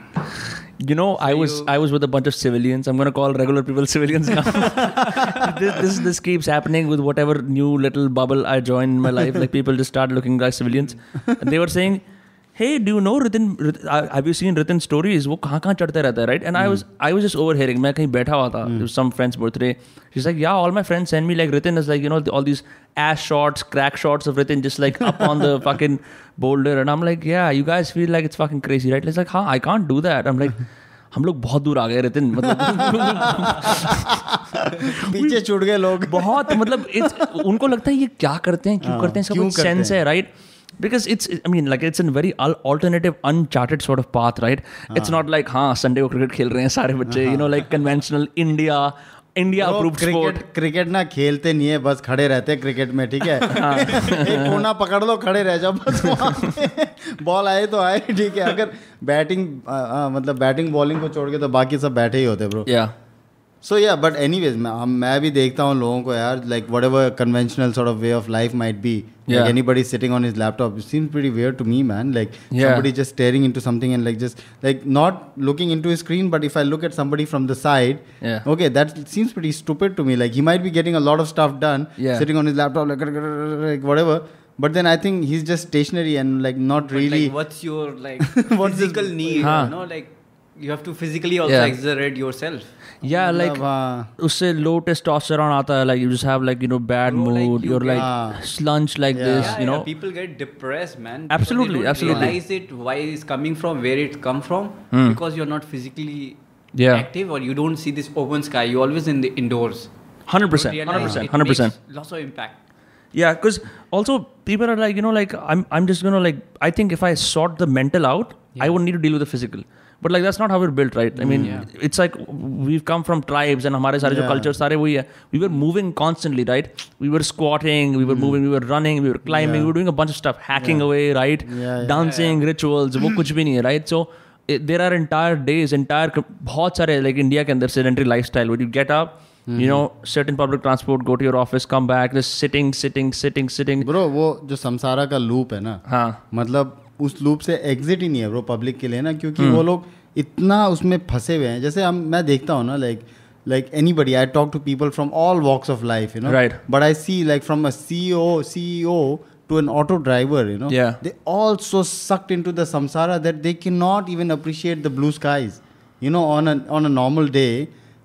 You know, I was you- I was with a bunch of civilians. I'm gonna call regular people civilians now. this, this this keeps happening with whatever new little bubble I join in my life. Like people just start looking like civilians. And they were saying, "Hey, do you know Ritin? Uh, have you seen Ritin stories? वो कहाँ कहाँ चढ़ते रहता है, right?" And mm. I was I was just overhearing. मैं कहीं बैठा हुआ था. It was some friend's birthday. She's like, "Yeah, all my friends send me like Ritin is like you know all these ass shots, crack shots of Ritin just like up on the fucking boulder." And I'm like, "Yeah, you guys feel like it's fucking crazy, right?" It's like, "हाँ, I can't do that." I'm like. हम लोग बहुत दूर आ गए रितिन मतलब पीछे छूट गए लोग बहुत मतलब उनको लगता है ये क्या करते हैं क्यों करते हैं इसका कुछ सेंस है right because it's i mean like it's a very al- alternative uncharted sort of path right? It's not like हाँ संडे को क्रिकेट खेल रहे हैं सारे बच्चे you know like conventional india India sport cricket cricket ना खेलते नहीं है बस खड़े रहते हैं क्रिकेट में ठीक है? एक कोना पकड़ लो खड़े रह जाओ बस बॉल आए तो आए ठीक है? अगर बैटिंग आ, आ, मतलब बैटिंग बॉलिंग को छोड़ के तो बाकी सब बैठे ही होते ब्रो या सो या बट एनीवेज मैं हम- मैं भी देखता हूँ लोगों को यार like what ever conventional sort of way of life might be Yeah. like anybody sitting on his laptop it seems pretty weird to me man like Yeah. somebody just staring into something and like just like not looking into his screen but if i look at somebody from the side Yeah. okay that seems pretty stupid to me like he might be getting a lot of stuff done Yeah. sitting on his laptop like, like whatever but then i think he's just stationary and like not But, really like, what's your like What's his- physical need? Huh. You know, like you have to physically also Yeah. exert yourself. yeah like usse low testosterone aata hai like you just have like you know bad mood like you, are like slunch like yeah. this yeah, you know? people get depressed man. Absolutely absolutely. realize it why it's coming from where it come from hmm. because you're not physically active or you don't see this open sky. You always in the indoors. 100% 100% 100% lots of impact. Yeah because also people are like you know like i'm i'm just gonna like i think if i sort the mental out i won't need to deal with the physical. But like that's not how we're built, right? I mean, Yeah. it's like we've come from tribes and हमारे सारे जो Yeah. cultures सारे वही है. We were moving constantly, right? We were squatting, we were moving, we were running, we were climbing, Yeah. we were doing a bunch of stuff, hacking away, right? Yeah, yeah. Dancing, rituals, वो कुछ भी नहीं है, right? So it, there are entire days, entire co- बहुत सारे like India के अंदर sedentary lifestyle where you get up. You know, sit in public transport, go to your office, come back, just sitting, sitting, sitting, sitting. Bro वो जो संसारा का loop है ना हाँ मतलब उस लूप से एग्जिट ही नहीं है वो पब्लिक के लिए ना क्योंकि वो हम्म। लोग इतना उसमें फंसे हुए हैं। जैसे हम मैं देखता हूँ ना like like anybody I talk to people from all walks of life you know right but I see like from a C O C O to an auto driver you know they also sucked into the samsara that they can not even appreciate the blue skies you know on on a normal day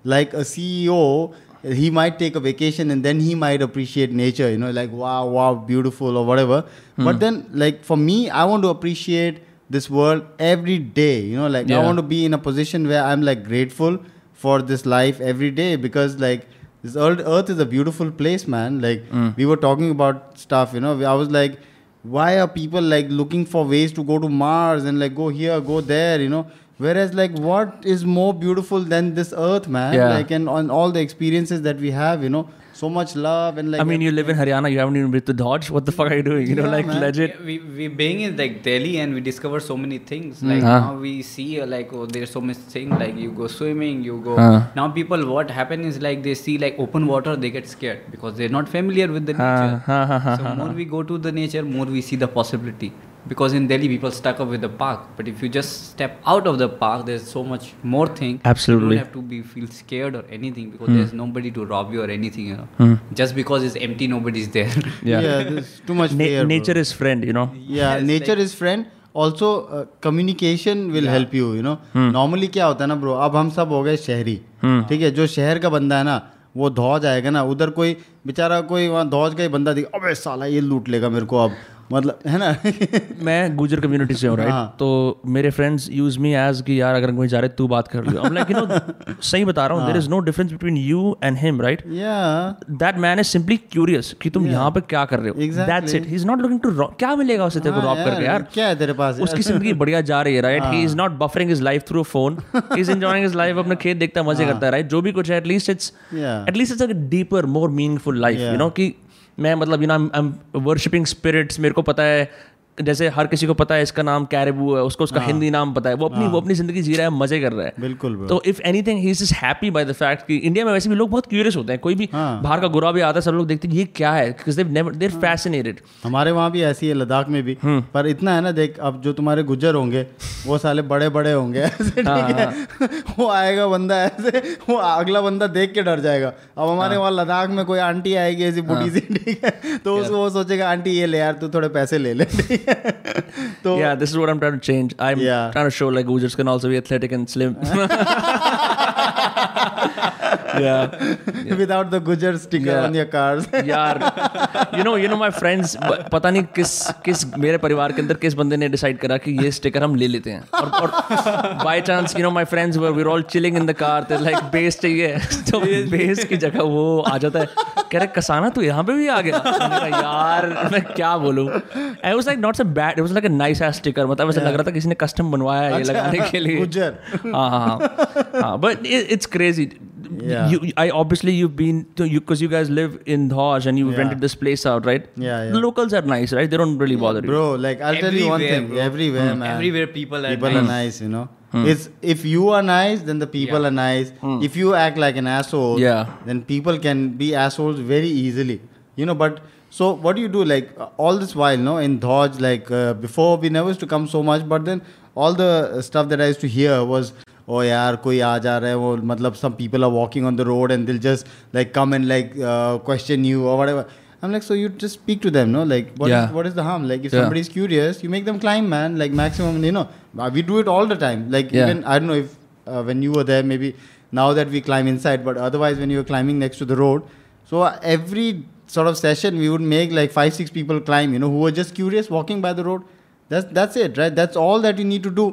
like a C CEO he might take a vacation and then he might appreciate nature you know like wow wow beautiful or whatever. But hmm. then like for me i want to appreciate this world every day you know like i want to be in a position where i'm like grateful for this life every day because like this earth, earth is a beautiful place man. Like hmm. we were talking about stuff you know. I was like why are people like looking for ways to go to mars and like go here go there you know whereas like what is more beautiful than this earth man Yeah. like and on all the experiences that we have you know so much love and like I mean, you live in Haryana, you haven't even been to Dhodj. What the fuck are you doing? You know, Yeah, like man. legit. Yeah, we we being in like Delhi and we discover so many things. Like Huh. now we see uh, like oh there's so much thing like you go swimming, you go. Huh. Now people what happen is like they see like open water they get scared because they're not familiar with the Huh, nature. huh, huh, huh, so more we go to the nature, more we see the possibility. Because in Delhi people stuck up with the park, but if you just step out of the park, there's so much more thing. Absolutely. You don't have to be feel scared or anything because mm. there's nobody to rob you or anything. You know, Hmm. just because it's empty, nobody's there. Yeah. yeah there's too much Na- fear, nature bro. is friend, you know. yeah Yes, nature like- is friend also uh, communication will help you you know normally क्या होता है ना bro अब हम सब हो गए शहरी ठीक है जो शहर का बंदा है ना वो धौज आएगा ना उधर कोई बेचारा कोई वहाँ धौज का ही बंदा दिख अबे साला ये लूट लेगा मेरे को अब मतलब है ना? मैं गुजर कम्युनिटी से हूँ राइट हाँ। तो मेरे फ्रेंड्स यूज़ मी एज कि यार अगर कोई जा रहे तू बात कर I'm like you know सही बता रहा हूँ there is no difference between you and him right that man is simply curious कि तुम यहाँ पे क्या कर रहे हो. That's it he is not looking to क्या मिलेगा उसे तेरे को रॉब करके यार क्या है तेरे पास? उसकी ज़िंदगी बढ़िया जा रही है right he. Is not buffering his life through phone he is enjoying his life अपने खेत देखता है मज़े करता है राइट जो भी कुछ है at least it's at least it's a deeper more meaningful life you know कि मैं मतलब you know I am worshipping spirits मेरे को पता है जैसे हर किसी को पता है इसका नाम कैरेबू है उसको उसका हिंदी नाम पता है वो अपनी वो अपनी ज़िंदगी जी रहा है मज़े कर रहा है। बिल्कुल तो if anything he is happy by the fact कि इंडिया में वैसे भी लोग बहुत क्यूरियस होते हैं कोई भी हाँ। बाहर का गुरा भी आता है सब लोग देखते हैं ये क्या है? फैसिनेटेड हमारे वहाँ भी ऐसी है लद्दाख में भी। हम्म। पर इतना है ना देख अब जो तुम्हारे गुजर होंगे वो साले बड़े बड़े होंगे। ऐसे हाँ, ठीक है। वो आएगा बंदा ऐसे वो अगला बंदा देख के डर जाएगा। अब हमारे हाँ। वहाँ लद्दाख में कोई आंटी आएगी ऐसी बुढ़ी सी ठीक है। तो वो सोचेगा आंटी ये ले यार तू थोड़े पैसे ले ले। तो yeah this is what I am trying to change I am trying to show like Gujjars can also be athletic and slim या without the Gujjar sticker on your cars यार you know you know my friends पता नहीं किस किस मेरे परिवार के अंदर किस बंदे ने डिसाइड करा कि ये स्टिकर हम ले लेते हैं? और by chance you know my friends were we are all chilling in the car they like bass चाहिए तो बेस की जगह वो आ जाता है। कह रहे कसाना तू यहाँ पे भी आ गया यार मैं क्या बोलूँ I was like not so bad it was like a nice ass sticker मतलब ऐसा लग रहा था किसी ने कस्टम बनवाया है ये अच्छा, लगाने के लिए गुज्जर। हाँ हाँ हाँ but it's crazy Yeah. you, I obviously you've been to you because you guys live in Dhaj and you Yeah. rented this place out, right? Yeah, yeah. The locals are nice, right? They don't really bother yeah, bro, you. Bro, like I'll everywhere, tell you one thing. bro. Everywhere, mm. man. Everywhere people are people nice. are nice, you know. Mm. It's if you are nice, then the people yeah. are nice. Hmm. If you act like an asshole, yeah. then people can be assholes very easily. You know, but so what do you do? Like uh, all this while, no, in Dhodj, like uh, before we never used to come so much, but then all the uh, stuff that I used to hear was oh yeah, koi aa ja raha hai वो मतलब some people are walking on the road and they'll just like come and like uh, question you or whatever I'm like so you just speak to them, no? Like what is- Yeah. what is the harm? Like if Yeah. somebody's curious, you make them climb, man. Like maximum, you know. We do it all the time. Like Yeah. even I don't know if uh, when you were there, maybe now that we climb inside, but otherwise when you were climbing next to the road, so uh, every sort of session we would make like five six people climb, you know, who were just curious walking by the road. That's that's it, right? That's all that you need to do.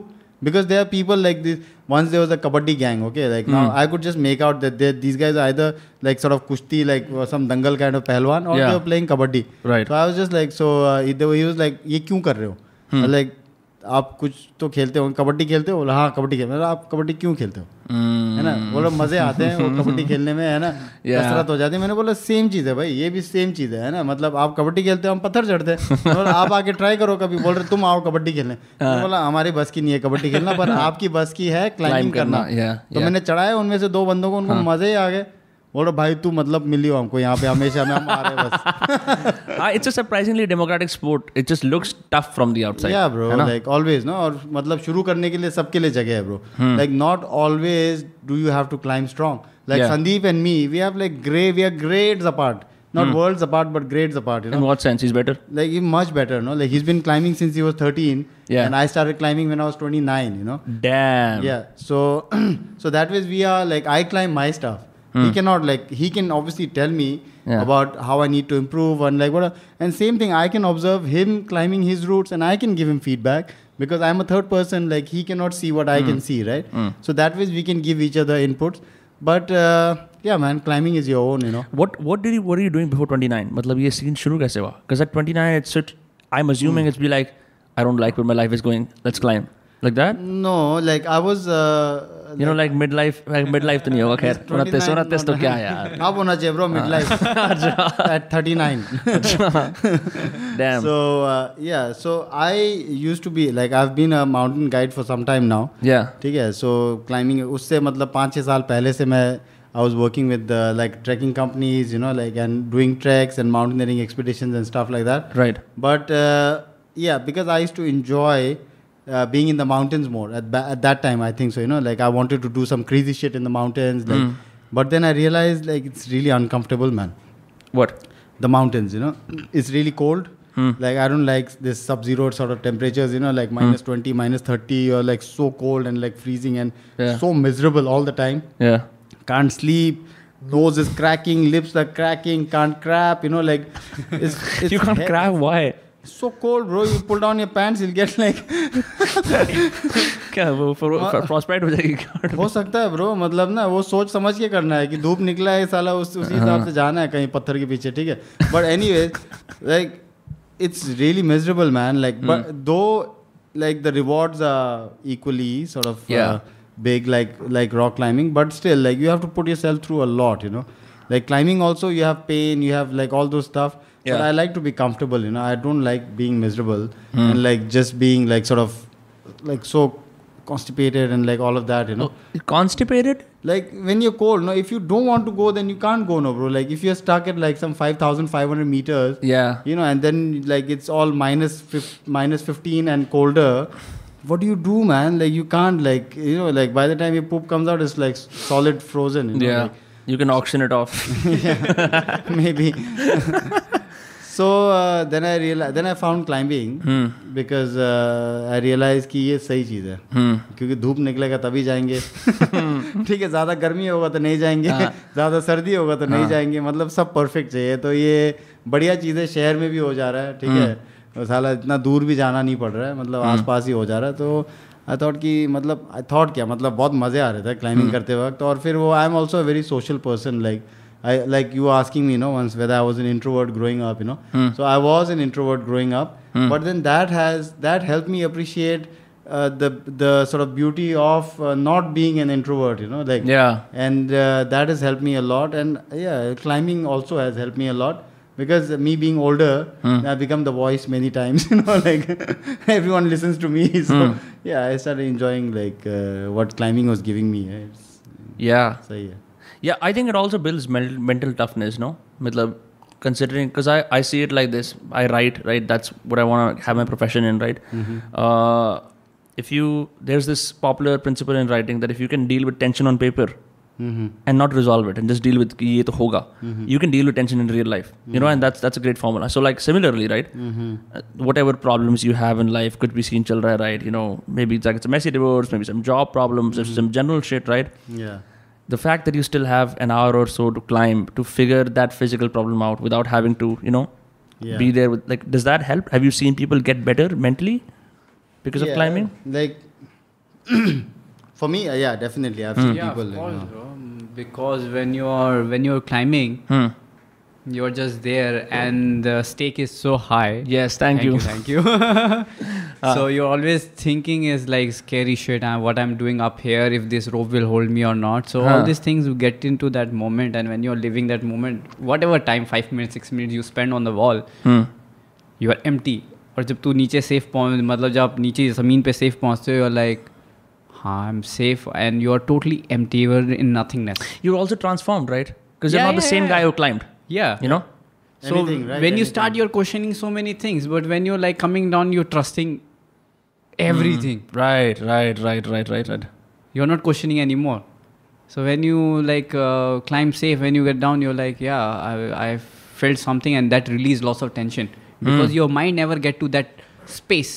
Because there are people like this Once there was a kabaddi gang, okay, like now Hmm. I could just make out that they- these guys are either like sort of kushti, like or some dangal kind of pehलवान, or Yeah. they were playing kabaddi. Right. So I was just like, so uh, he he was like, ये क्यों कर रहे हो? Hmm. Like आप कुछ तो खेलते हो कबड्डी खेलते हो? बोला हाँ कबड्डी खेल। मैंने बोला, आप कबड्डी क्यों खेलते हो? Hmm. है ना? बोला मज़े आते हैं वो कबड्डी खेलने में है ना? Yeah. कसरत हो जाती है। मैंने बोला सेम चीज़ है भाई ये भी सेम चीज़ है है ना? मतलब आप कबड्डी खेलते हो हम पत्थर चढ़ते हैं। बोला आप आके ट्राई करो कभी बोल रहे तुम आओ कबड्डी खेलने। मैंने बोला हमारी बस की नहीं है कबड्डी खेलना पर आपकी बस की है क्लाइंबिंग करना, तो मैंने चढ़ाया उनमें से दो बंदों को उनको मज़े ही आ गए। बोल भाई तू मतलब मिलियो हमको यहाँ पे हमेशा में हम आ रहे बस Ah, it's a surprisingly democratic sport. It just looks tough from the outside. या ब्रो लाइक ऑलवेज नो और मतलब शुरू करने के लिए सबके लिए जगह है bro Hmm. Like not always do you have to climb strong like Sandeep and me we have like grey we are grades apart not worlds apart but grades apart you In what sense? He's better. like he much better no like he's been climbing since he was 13 Yeah. and i started climbing when i was 29 you know Damn. yeah so so that way we are like i climb my stuff he cannot like he can obviously tell me Yeah. about how i need to improve and like what and same thing i can observe him climbing his routes and i can give him feedback because i'm a third person like he cannot see what i can see right so that way we can give each other inputs but uh, yeah man climbing is your own you know What what did you what are you doing before 29? मतलब ये scene शुरू कैसे हुआ? Because at 29 it's it, I'm assuming Hmm. it's be like I don't like where my life is going. Let's climb. Like that? no like i was uh, you know like mid life mid life तो नहीं होगा खैर उनतीस उनतीस तो क्या यार अब होना चाहिए bro mid life at thirty nine so uh, yeah so i used to be like i've been a mountain guide for some time now yeah ठीक है so climbing उससे मतलब पाँच छः साल पहले से मैं I was working with uh, like trekking companies, you know, like and doing treks and mountaineering expeditions and stuff like that. Right. But uh, yeah, because I used to enjoy uh, being in the mountains more at, ba- at that time i think so you know like i wanted to do some crazy shit in the mountains like hmm. but then i realized like it's really uncomfortable man What? the mountains you know it's really cold hmm. like i don't like this sub zero sort of temperatures you know like hmm. minus 20 minus 30 or like so cold and like freezing and Yeah. so miserable all the time Yeah. can't sleep nose is cracking lips are cracking can't crap you know like it's, it's you can't he- crab. Why? It's so cold bro you pull down your pants you'll get like क्या वो frostbite हो जाएगी? हो सकता है bro मतलब ना वो सोच समझ के करना है कि धूप निकला है साला उस उसी हिसाब से जाना है कहीं पत्थर के पीछे ठीक है but any like it's really miserable man like but though like the rewards are equally sort of Yeah. uh, big like like rock climbing but still like you have to put yourself through a lot you know like climbing also you have pain you have like all those stuff but Yeah. i like to be comfortable you know i don't like being miserable and hmm. like just being like sort of like so constipated and like all of that you know oh, Constipated? like when you're cold no if you don't want to go then you can't go no bro like if you're stuck at like some 5500 meters Yeah. you know and then like it's all minus fif- minus 15 and colder what do you do man like you can't like you know like by the time your poop comes out it's like solid frozen you know, Yeah. like, You can auction it off. yeah, maybe so then I i then I found climbing because I realize i realized कि ये सही चीज़ है। Hmm. क्योंकि धूप निकलेगा तभी जाएँगे। ठीक है ज़्यादा गर्मी होगा तो नहीं जाएँगे। हाँ। ज़्यादा सर्दी होगा तो नहीं जाएँगे। मतलब सब परफेक्ट चाहिए तो ये बढ़िया चीज़ है शहर में भी हो जा रहा है ठीक है। हम्म। और साला इतना दूर भी जाना नहीं पड़ रहा है मतलब आसपास ही हो जा रहा है। तो आई थॉट कि मतलब आई थॉट क्या मतलब बहुत मज़े आ रहे थे क्लाइंबिंग हम्म। करते वक्त। और फिर वो I am also very social person like I like you were asking me, you know, once whether I was an introvert growing up, you know. Hmm. So I was an introvert growing up, but then that has that helped me appreciate uh, the the sort of beauty of uh, not being an introvert. You know, like Yeah. and uh, that has helped me a lot. And yeah, climbing also has helped me a lot because me being older, I've become the voice many times. You know, like everyone listens to me. So yeah, I started enjoying like uh, what climbing was giving me. It's, Yeah. so yeah. Yeah, I think it also builds mental, mental toughness, no? Matlab, considering, because I, I see it like this. I write, right? That's what I want to have my profession in, right? Mm-hmm. Uh, if you, there's this popular principle in writing that if you can deal with tension on paper mm-hmm. and not resolve it and just deal with ye to hoga, mm-hmm. you can deal with tension in real life, you know, and that's that's a great formula. So, like, similarly, right? Uh, whatever problems you have in life could be seen, chal raha right? You know, maybe it's like it's a messy divorce, maybe some job problems, some general shit, right? Yeah. The fact that you still have an hour or so to climb to figure that physical problem out without having to you know Yeah. be there with like does that help have you seen people get better mentally because of climbing Like for me, uh, yeah, definitely. I've seen Yeah, people. of you know. bro. Mm, Because when you're when you're climbing, hmm. you're just there, and the stake is so high. yes thank, you, Thank you. so you're always thinking is like scary shit. Uh, what I'm doing up here, if this rope will hold me or not. So Huh. all these things you get into that moment, and when you're living that moment, whatever time, five minutes, six minutes you spend on the wall, Hmm. you are empty. और जब तू नीचे safe पहुंच मतलब जब आप नीचे ज़मीन पे सेफ पहुंचते हो you're like हाँ I am safe and you are totally empty you are in nothingness you're also transformed right because you're Yeah, not the yeah, same yeah. guy who climbed yeah you know So Anything, right? when you start, you're questioning so many things, but when you're like coming down, you're trusting everything. Mm. right right right right right right You're not questioning anymore. So when you like uh, climb safe, when you get down, you're like, yeah, I, I felt something, and that released lots of tension mm. because your mind never get to that space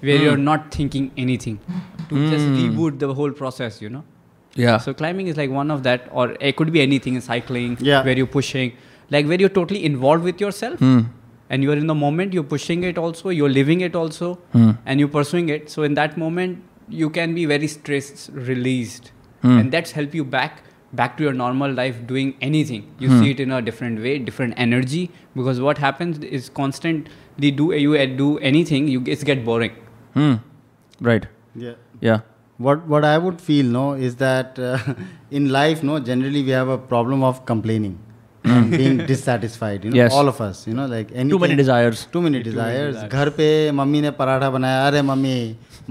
where mm. you're not thinking anything to just reboot the whole process. You know. yeah So climbing is like one of that, or it could be anything, in cycling, Yeah. where you're pushing, like where you're totally involved with yourself, Hmm. and you're in the moment, you're pushing it also, you're living it also, Hmm. and you're pursuing it. So in that moment, you can be very stress released, Hmm. and that's help you back back to your normal life doing anything you Hmm. see it in a different way different energy because what happens is constantly do you do anything you it's get boring hmm. right Yeah. yeah What what I would feel no is that uh, in life no generally we have a problem of complaining and being dissatisfied. You know, Yes. all of us. You know, like anything, too many desires Too many desires. घर पे mummy ने पराठा बनाया अरे mummy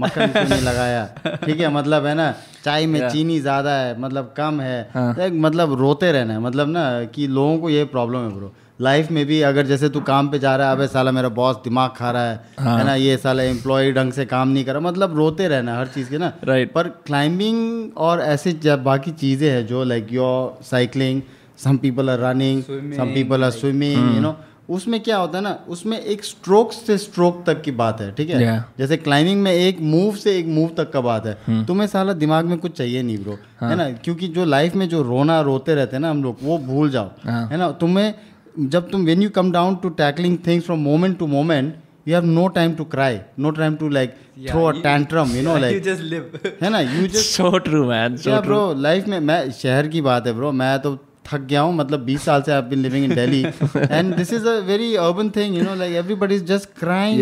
मक्खन क्यों नहीं लगाया ठीक है मतलब है ना चाय में चीनी ज़्यादा है मतलब कम है Like, मतलब रोते रहना है मतलब ना कि लोगों को ये प्रॉब्लम है ब्रो लाइफ में भी अगर जैसे तू काम पे जा रहा है अबे साला मेरा बॉस दिमाग खा रहा है हाँ. है ना ये साला एम्प्लॉय ढंग से काम नहीं कर रहा मतलब रोते रहना हर चीज़ के ना Right. पर क्लाइंबिंग और ऐसे जब बाकी चीज़ें हैं जो like your cycling some people are running some people are swimming you know उसमें क्या होता है ना उसमें एक स्ट्रोक से स्ट्रोक तक की बात है ठीक है? Yeah. जैसे क्लाइंबिंग में एक मूव से एक मूव तक का बात है। हम्म। तुम्हें साला दिमाग में कुछ चाहिए नहीं ब्रो हाँ। है ना? क्योंकि जो लाइफ में जो रोना रोते रहते हैं ना हम लोग वो भूल जाओ हाँ। है ना? तुम्हें जब तुम when you come down to tackling things from moment to moment you have no time to cry no time to like throw a tantrum you know like just live. है ना? You just so true man so या true. Bro life में मैं शहर की बात है bro मैं तो थक गया हूँ मतलब 20 साल से I been living in Delhi and this is a very urban thing you know like everybody is just crying.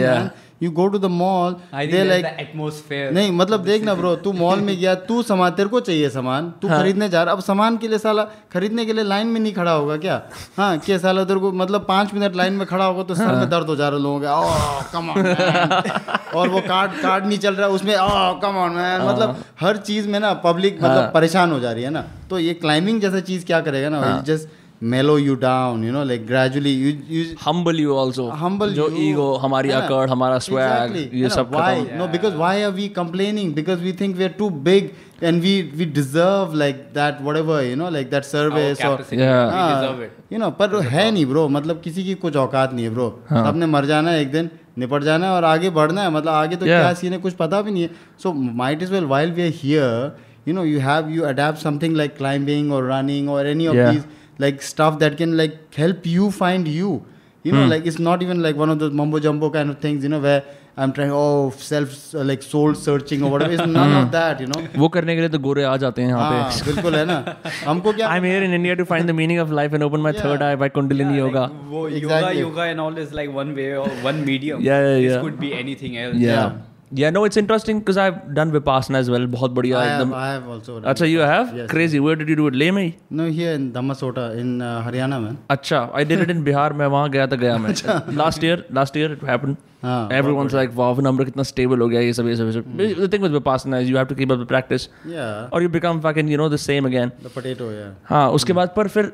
You go to the mall they like the atmosphere. नहीं मतलब देख ना ब्रो तू मॉल में गया तू सामान तेरे को चाहिए सामान तू हाँ. खरीदने जा रहा अब सामान के लिए साला खरीदने के लिए लाइन में नहीं खड़ा होगा क्या? हाँ क्या साला तेरे को मतलब पाँच मिनट लाइन में खड़ा होगा तो सर में दर्द हो जा रहा लोगों का ओह कम ऑन और वो कार्ड कार्ड नहीं चल रहा है उसमें ओह कम ऑन मैन मतलब हर चीज़ में ना पब्लिक मतलब परेशान हो जा रही है ना। तो ये क्लाइंबिंग जैसा चीज़ क्या करेगा ना just mellow you down you know like gradually you you humble you also humble जो you, ego है ना? अकड़ हमारा swag Exactly, ये है ना? why खत्म no because why are we complaining because we think we are too big and we we deserve like that whatever you know like that Our service or Yeah. we हाँ, deserve it. you know पर है नहीं bro मतलब किसी की कुछ औकात नहीं है ब्रो सबने मर जाना है एक दिन निपट जाना है और आगे बढ़ना है मतलब आगे तो Yeah. क्या सीन है कुछ पता भी नहीं है so might is well while we are here you know you have you adapt something like climbing or running or any of Yeah. these like stuff that can like help you find you you know like it's not even like one of those mumbo jumbo kind of things you know where i'm trying oh self uh, like soul searching or whatever it's none of that you know वो करने के लिए तो गोरे आ जाते हैं यहाँ हाँ पे बिल्कुल है ना हमको क्या I'm here in India to find the meaning of life and open my third eye by Kundalini yoga. Wo yoga, Exactly. yoga and all is like one way or one medium. Yeah, yeah, This yeah. could be anything else. Yeah. Yeah, Yeah, no, it's interesting because I've done Vipassana as well. बहुत बढ़िया I एकदम. Have, I have also. Done अच्छा, you have? Yes. Crazy. Where did you do it? Leh में No, here in Dhamma Sota in uh, Haryana man. अच्छा, I did it in Bihar. मैं वहाँ गया था गया मैं. Last year, last year it happened. Ah, हाँ, Everyone's like, wow, number कितना stable हो गया ये सब ये सब ये सब. The thing with Vipassana is you have to keep up the practice. Yeah. Or you become fucking you know the same again. The potato, yeah. हाँ, उसके बाद पर फिर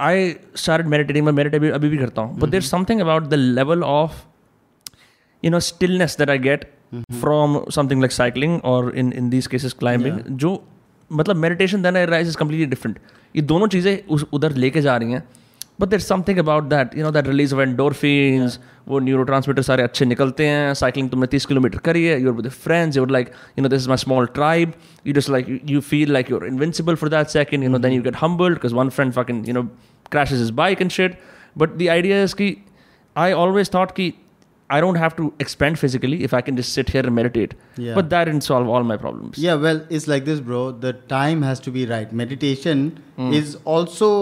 आई स्टार्ट मेडिटेटिंग मैं मेडिट अभी भी करता हूँ but there something about the level of you from something like cycling और in in this cases climbing जो मतलब meditation then rise is completely different ये दोनों चीज़ें उस उधर लेके जा रही हैं but there something about that you know that release of endorphins वो न्यूरो ट्रांसमीटर सारे अच्छे निकलते हैं साइकिलिंग तुमने तीस किलोमीटर करी है you're with friends you're like you know this is my small tribe you this like you feel like you're invincible for that second you know then you get humbled because one friend fuck you know crash his bike and shed but the idea is की I always thought कि I don't have to expend physically if I can just sit here and meditate. Yeah. But that didn't solve all my problems. Yeah, well, it's like this, bro. The time has to be right. Meditation is also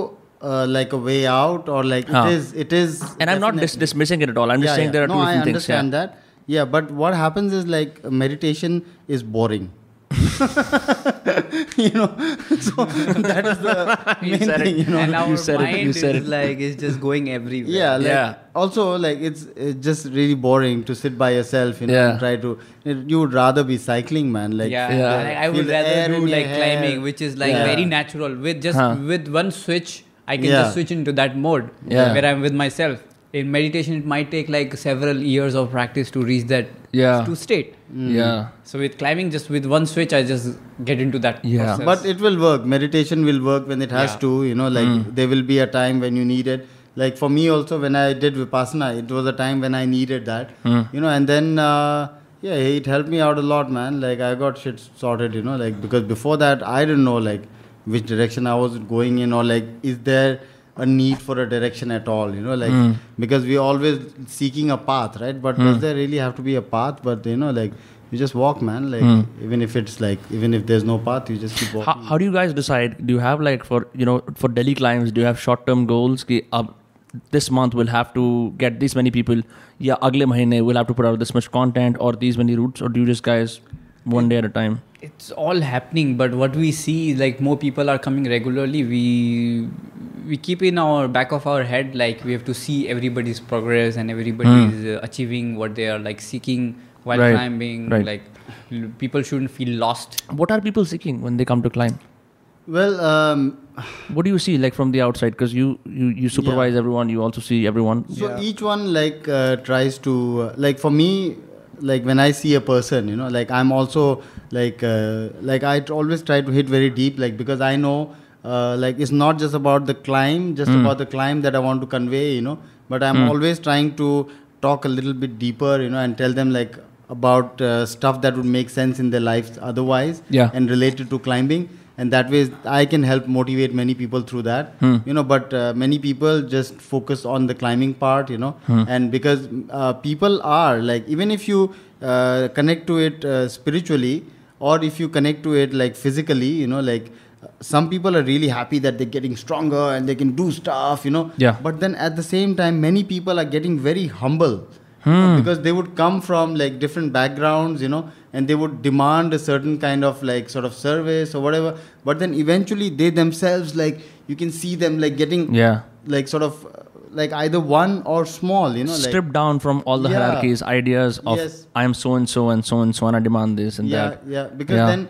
uh, like a way out, or like Huh. it is. It is. And I'm not dis- dismissing it at all. I'm just saying yeah. there are no, two different things. I understand that. Yeah, but what happens is like meditation is boring. you know, so that is the main said it. thing. You know, and our said it, mind you said is it. like is just going everywhere. yeah, like, Yeah. Also, like it's, it's just really boring to sit by yourself. You know, Yeah. and try to. You would rather be cycling, man. Like yeah, Yeah. Like, I would rather do your like hair. climbing, which is like Yeah. very natural. With just Huh. with one switch, I can Yeah. just switch into that mode Yeah. where I'm with myself. In meditation, it might take like several years of practice to reach that Yeah. to state. Mm. Yeah. So with climbing, just with one switch, I just get into that. Yeah. process. But it will work. Meditation will work when it has Yeah. to. You know, like mm. there will be a time when you need it. Like for me also, when I did vipassana, it was a time when I needed that. Hmm. You know, and then uh, yeah, it helped me out a lot, man. Like I got shit sorted. You know, like because before that I didn't know like which direction I was going in or like is there a need for a direction at all you know like hmm. because we're always seeking a path right but does hmm. there really have to be a path but you know like you just walk man like hmm. even if it's like even if there's no path you just keep walking How, how do you guys decide? Do you have like for you know for Delhi climbs? Do you have short term goals? Ki ab this month we'll have to get this many people. Yeah, agle mahine we'll have to put out this much content or these many routes. Or do you just guys one day at a time? It's all happening but what we see is like more people are coming regularly we we keep in our back of our head like we have to see everybody's progress and everybody is uh, achieving what they are like seeking while Right, climbing right. like l- people shouldn't feel lost What are people seeking when they come to climb? well um, What do you see like from the outside? Because you, you you supervise everyone. You also see everyone. so each one like uh, tries to uh, like for me like when i see a person you know like i'm also like uh, like i always try to hit very deep like because i know uh, like it's not just about the climb just about the climb that i want to convey you know. But i'm always trying to talk a little bit deeper you know and tell them like about uh, stuff that would make sense in their lives otherwise Yeah. and related to climbing. And that way i can help motivate many people through that you know. But uh, many people just focus on the climbing part you know. And because uh, people are like even if you uh, connect to it uh, spiritually or if you connect to it like physically you know like some people are really happy that they're getting stronger and they can do stuff you know Yeah. but then at the same time many people are getting very humble hmm. because they would come from like different backgrounds you know and they would demand a certain kind of like sort of service or whatever but then eventually they themselves like you can see them like getting Yeah. like sort of like either one or small you know like Stripped down from all the Yeah. hierarchies, ideas of Yes. I am so and so and so and so and I demand this and yeah that. yeah yeah. because Yeah. then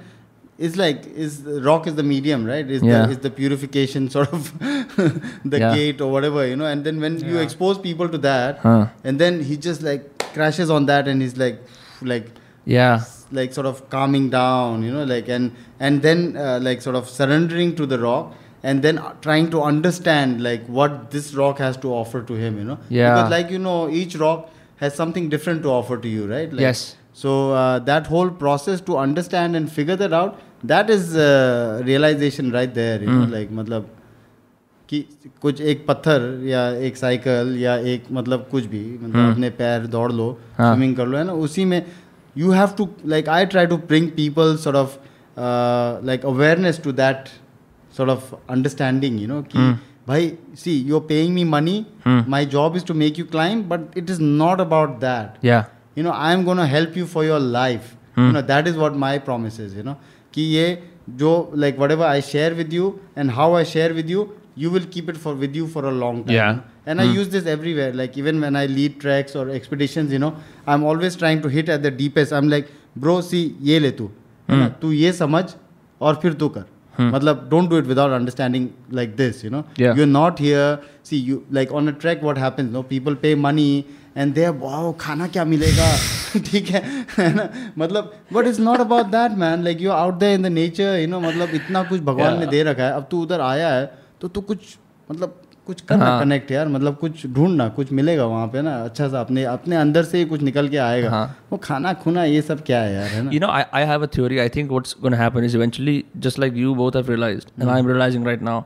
it's like is rock is the medium right is Yeah. the is the purification sort of the Yeah. gate or whatever you know and then when you expose people to that Huh. and then he just like crashes on that and he's like like Yeah. like sort of calming down you know like and and then uh, like sort of surrendering to the rock and then uh, trying to understand like what this rock has to offer to him you know Yeah. because like you know each rock has something different to offer to you right like, Yes. so uh, that whole process to understand and figure that out that is uh, realization right there you know like मतलब कि कुछ एक पत्थर या एक cycle या एक मतलब कुछ भी मतलब अपने पैर दौड़ लो हाँ. स्विमिंग कर लो है ना उसी में you have to like I try to bring people sort of like awareness to that sort of understanding you know कि भाई सी you are paying me money my job is to make you climb but it is not about that Yeah. you know I am going to help you for your life you know that is what my promise is you know कि ये जो like whatever I share with you and how I share with you you will keep it for with you for a long time Yeah. and I use this everywhere like even when I lead treks or expeditions you know I'm always trying to hit at the deepest I'm like bro see ये ले तू है ना तू ये समझ और फिर तू कर Hmm. मतलब don't do it without understanding like this you know you are not here see you like on a track what happens no people pay money and they wow खाना क्या मिलेगा? ठीक है? ना? मतलब but is not about that man like you out there in the nature you know मतलब इतना कुछ भगवान yeah. ने दे रखा है। अब तू उधर आया है तो तू कुछ मतलब कुछ करना हाँ। कनेक्ट यार मतलब कुछ ढूंढना कुछ मिलेगा वहाँ पे ना अच्छा सा अपने अपने अंदर से ही कुछ निकल के आएगा। हाँ। वो खाना खुना ये सब क्या है यार है ना? I have a theory I think what's gonna happen is eventually just like you both have and I am realizing right now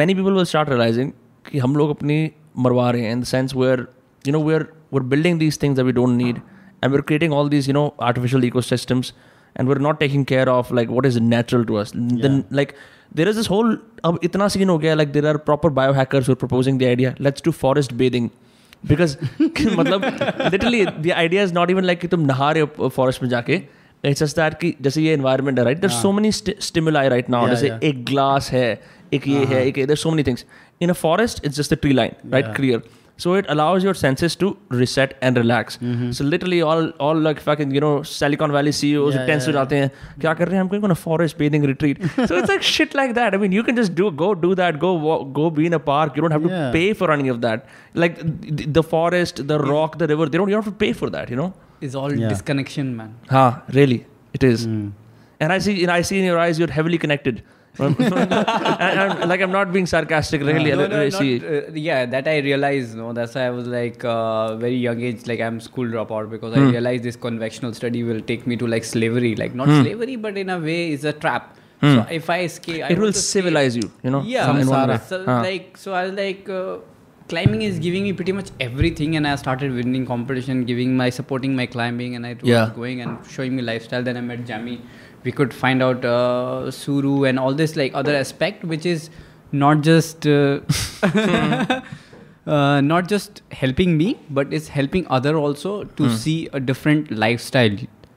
many people will start realizing कि हम लोग अपनी मरवा रहे हैं in dense sense where you know where where building these things we don't need and we are creating all these you know artificial ecosystems and we are not taking care of like what is natural to us like there is this whole अब इतना scene हो गया like there are proper bio hackers proposing the idea let's let's forest bathing bathing. Because मतलब literally the idea is not even like कि तुम नहा रहे हो फॉरेस्ट में जाके इट्स जस्ट दैट कि जैसे ये इन्वायरमेंट है right there so many stimuli right now जैसे एक ग्लास है एक ये है एक there so many things in a forest it's just a tree line right clear so it allows your senses to reset and relax. Mm-hmm. so literally all all like fucking you know silicon valley ceos yeah, tense yeah, ho jate hain i'm going on a forest bathing retreat so it's like shit like that. I mean you can just do go do that. Go go be in a park. You don't have yeah. to pay for any of that. Like the, the forest the rock the river they don't you have to pay for that you know? Is all yeah. disconnection man. Ha really? It is. Mm. and i see and i see in your eyes you're heavily connected and, like i'm not being sarcastic really No, no, not, uh, yeah, that I realized. No, that's why I was like uh, very young age, like I'm school dropout because Hmm. I realized this conventional study will take me to like slavery, like not slavery, but in a way is a trap. So if I escape, I Hmm. it will to escape- civilize you you know Yeah, so Huh. like so I was like. Uh, climbing is giving me pretty much everything and i started winning competition giving my supporting my climbing and i was Yeah. going and showing me lifestyle then i met jamie we could find out uh, suru and all this like other aspect which is not just uh, uh, not just helping me but it's helping other also to see a different lifestyle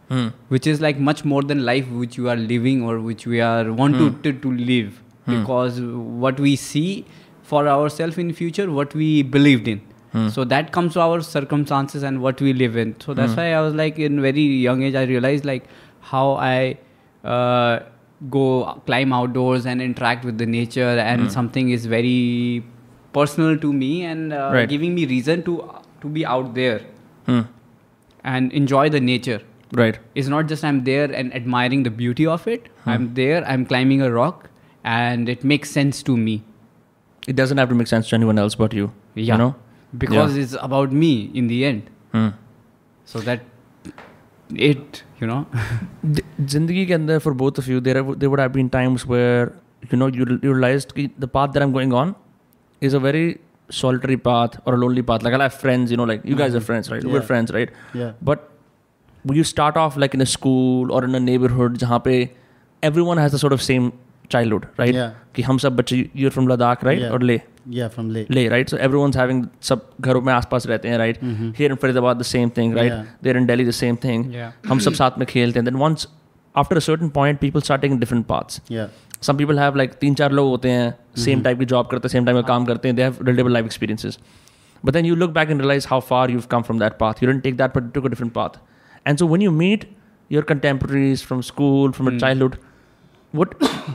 Hmm. which is like much more than life which you are living or which we are wanted to, to live. Because what we see for ourselves in future what we believed in. So that comes to our circumstances and what we live in. So that's why i was like in very young age i realized like how i uh, go climb outdoors and interact with the nature and something is very personal to me and uh, Right. giving me reason to to be out there. Hmm. and enjoy the nature. Right. It's not just i'm there and admiring the beauty of it. I'm there i'm climbing a rock and it makes sense to me. It doesn't have to make sense to anyone else but you yeah. you know? Because it's about me in the end. Hmm. so that it you know the- जिंदगी के अंदर for both of you there there would have been times where you know you realised कि the path that I am going on is a very solitary path or a lonely path like i have friends you know like you guys are friends right we're Yeah. friends right Yeah. but when you start off like in a school or in a neighborhood जहाँ पे everyone has the sort of same childhood right Yeah. कि हम सब बच्चे you're from Ladakh right Yeah. or Leh Yeah, from Leh. Leh, right? So everyone's having सब घरों में आसपास रहते हैं, right? Here in Faridabad, the same thing, right? Yeah. There in Delhi, the same thing. Yeah. हम सब साथ में खेलते हैं. Then once after a certain point, people start taking different paths. Yeah. Some people have like तीन चार लोग होते हैं, same type की job करते हैं, same time में काम करते हैं. They have relatable life experiences. But then you look back and realize how far you've come from that path. You didn't take that, but you took a different path. And so when you meet your contemporaries from school, from a childhood, what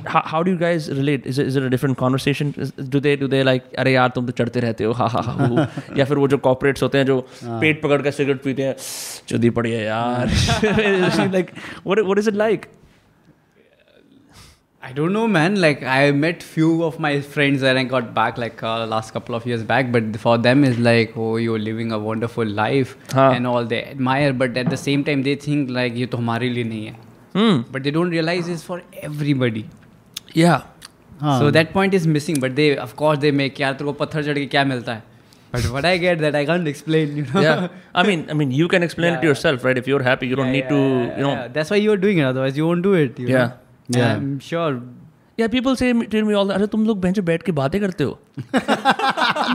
how, how do you guys relate is it, is it a different conversation is, do they do they like अरे यार तुम तो चढ़ते रहते हो हा हा हा हू, हू." या फिर वो जो कॉर्पोरेट्स होते हैं जो पेट पकड़ कर सिगरेट पीते हैं चुदी पड़ी है यार like what what is it like I don't know, man. Like I met few of my friends and I got back like uh, last couple of years back, but for them is like, oh, you're living a wonderful life हाँ. and all. They admire, but at the same time they think like ये तो हमारे लिए नहीं है. Hmm But they don't realize it's for everybody. yeah हाँ. So that point is missing. But they, of course, they make यार तेरे को पत्थर चढ़ के क्या मिलता है? But what I get that I can't explain, you know. yeah I mean I mean you can explain it Yeah, to yourself right if you're happy you don't Yeah, need yeah, to yeah, you know yeah. That's why you're doing it. Otherwise, you won't do it. You Yeah. Know? Yeah. I'm sure. yeah people say tell me all that अरे तुम लोग bench पे बैठ के बातें करते हो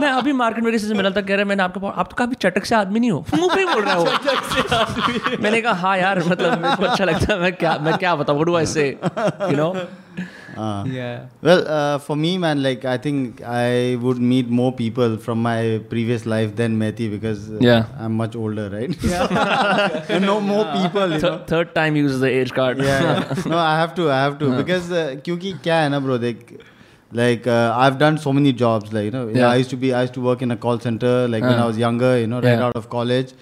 मैं अभी मार्केट में से मिला था कह रहे मैंने आपके आप तो काफ़ी चटक से आदमी नहीं हो मुँह ही बोल रहा हो। मैंने कहा हाँ यार मतलब अच्छा लगता है मैं क्या मैं क्या बताऊँ do I you know well for me man like I think I would meet more people from my previous life then मैथी because I am much older right no more people third time I have to I have to because क्योंकि क्या है ना bro देख like uh, i've done so many jobs like you know Yeah. i used to be i used to work in a call center like when Uh. i was younger you know right Yeah. out of college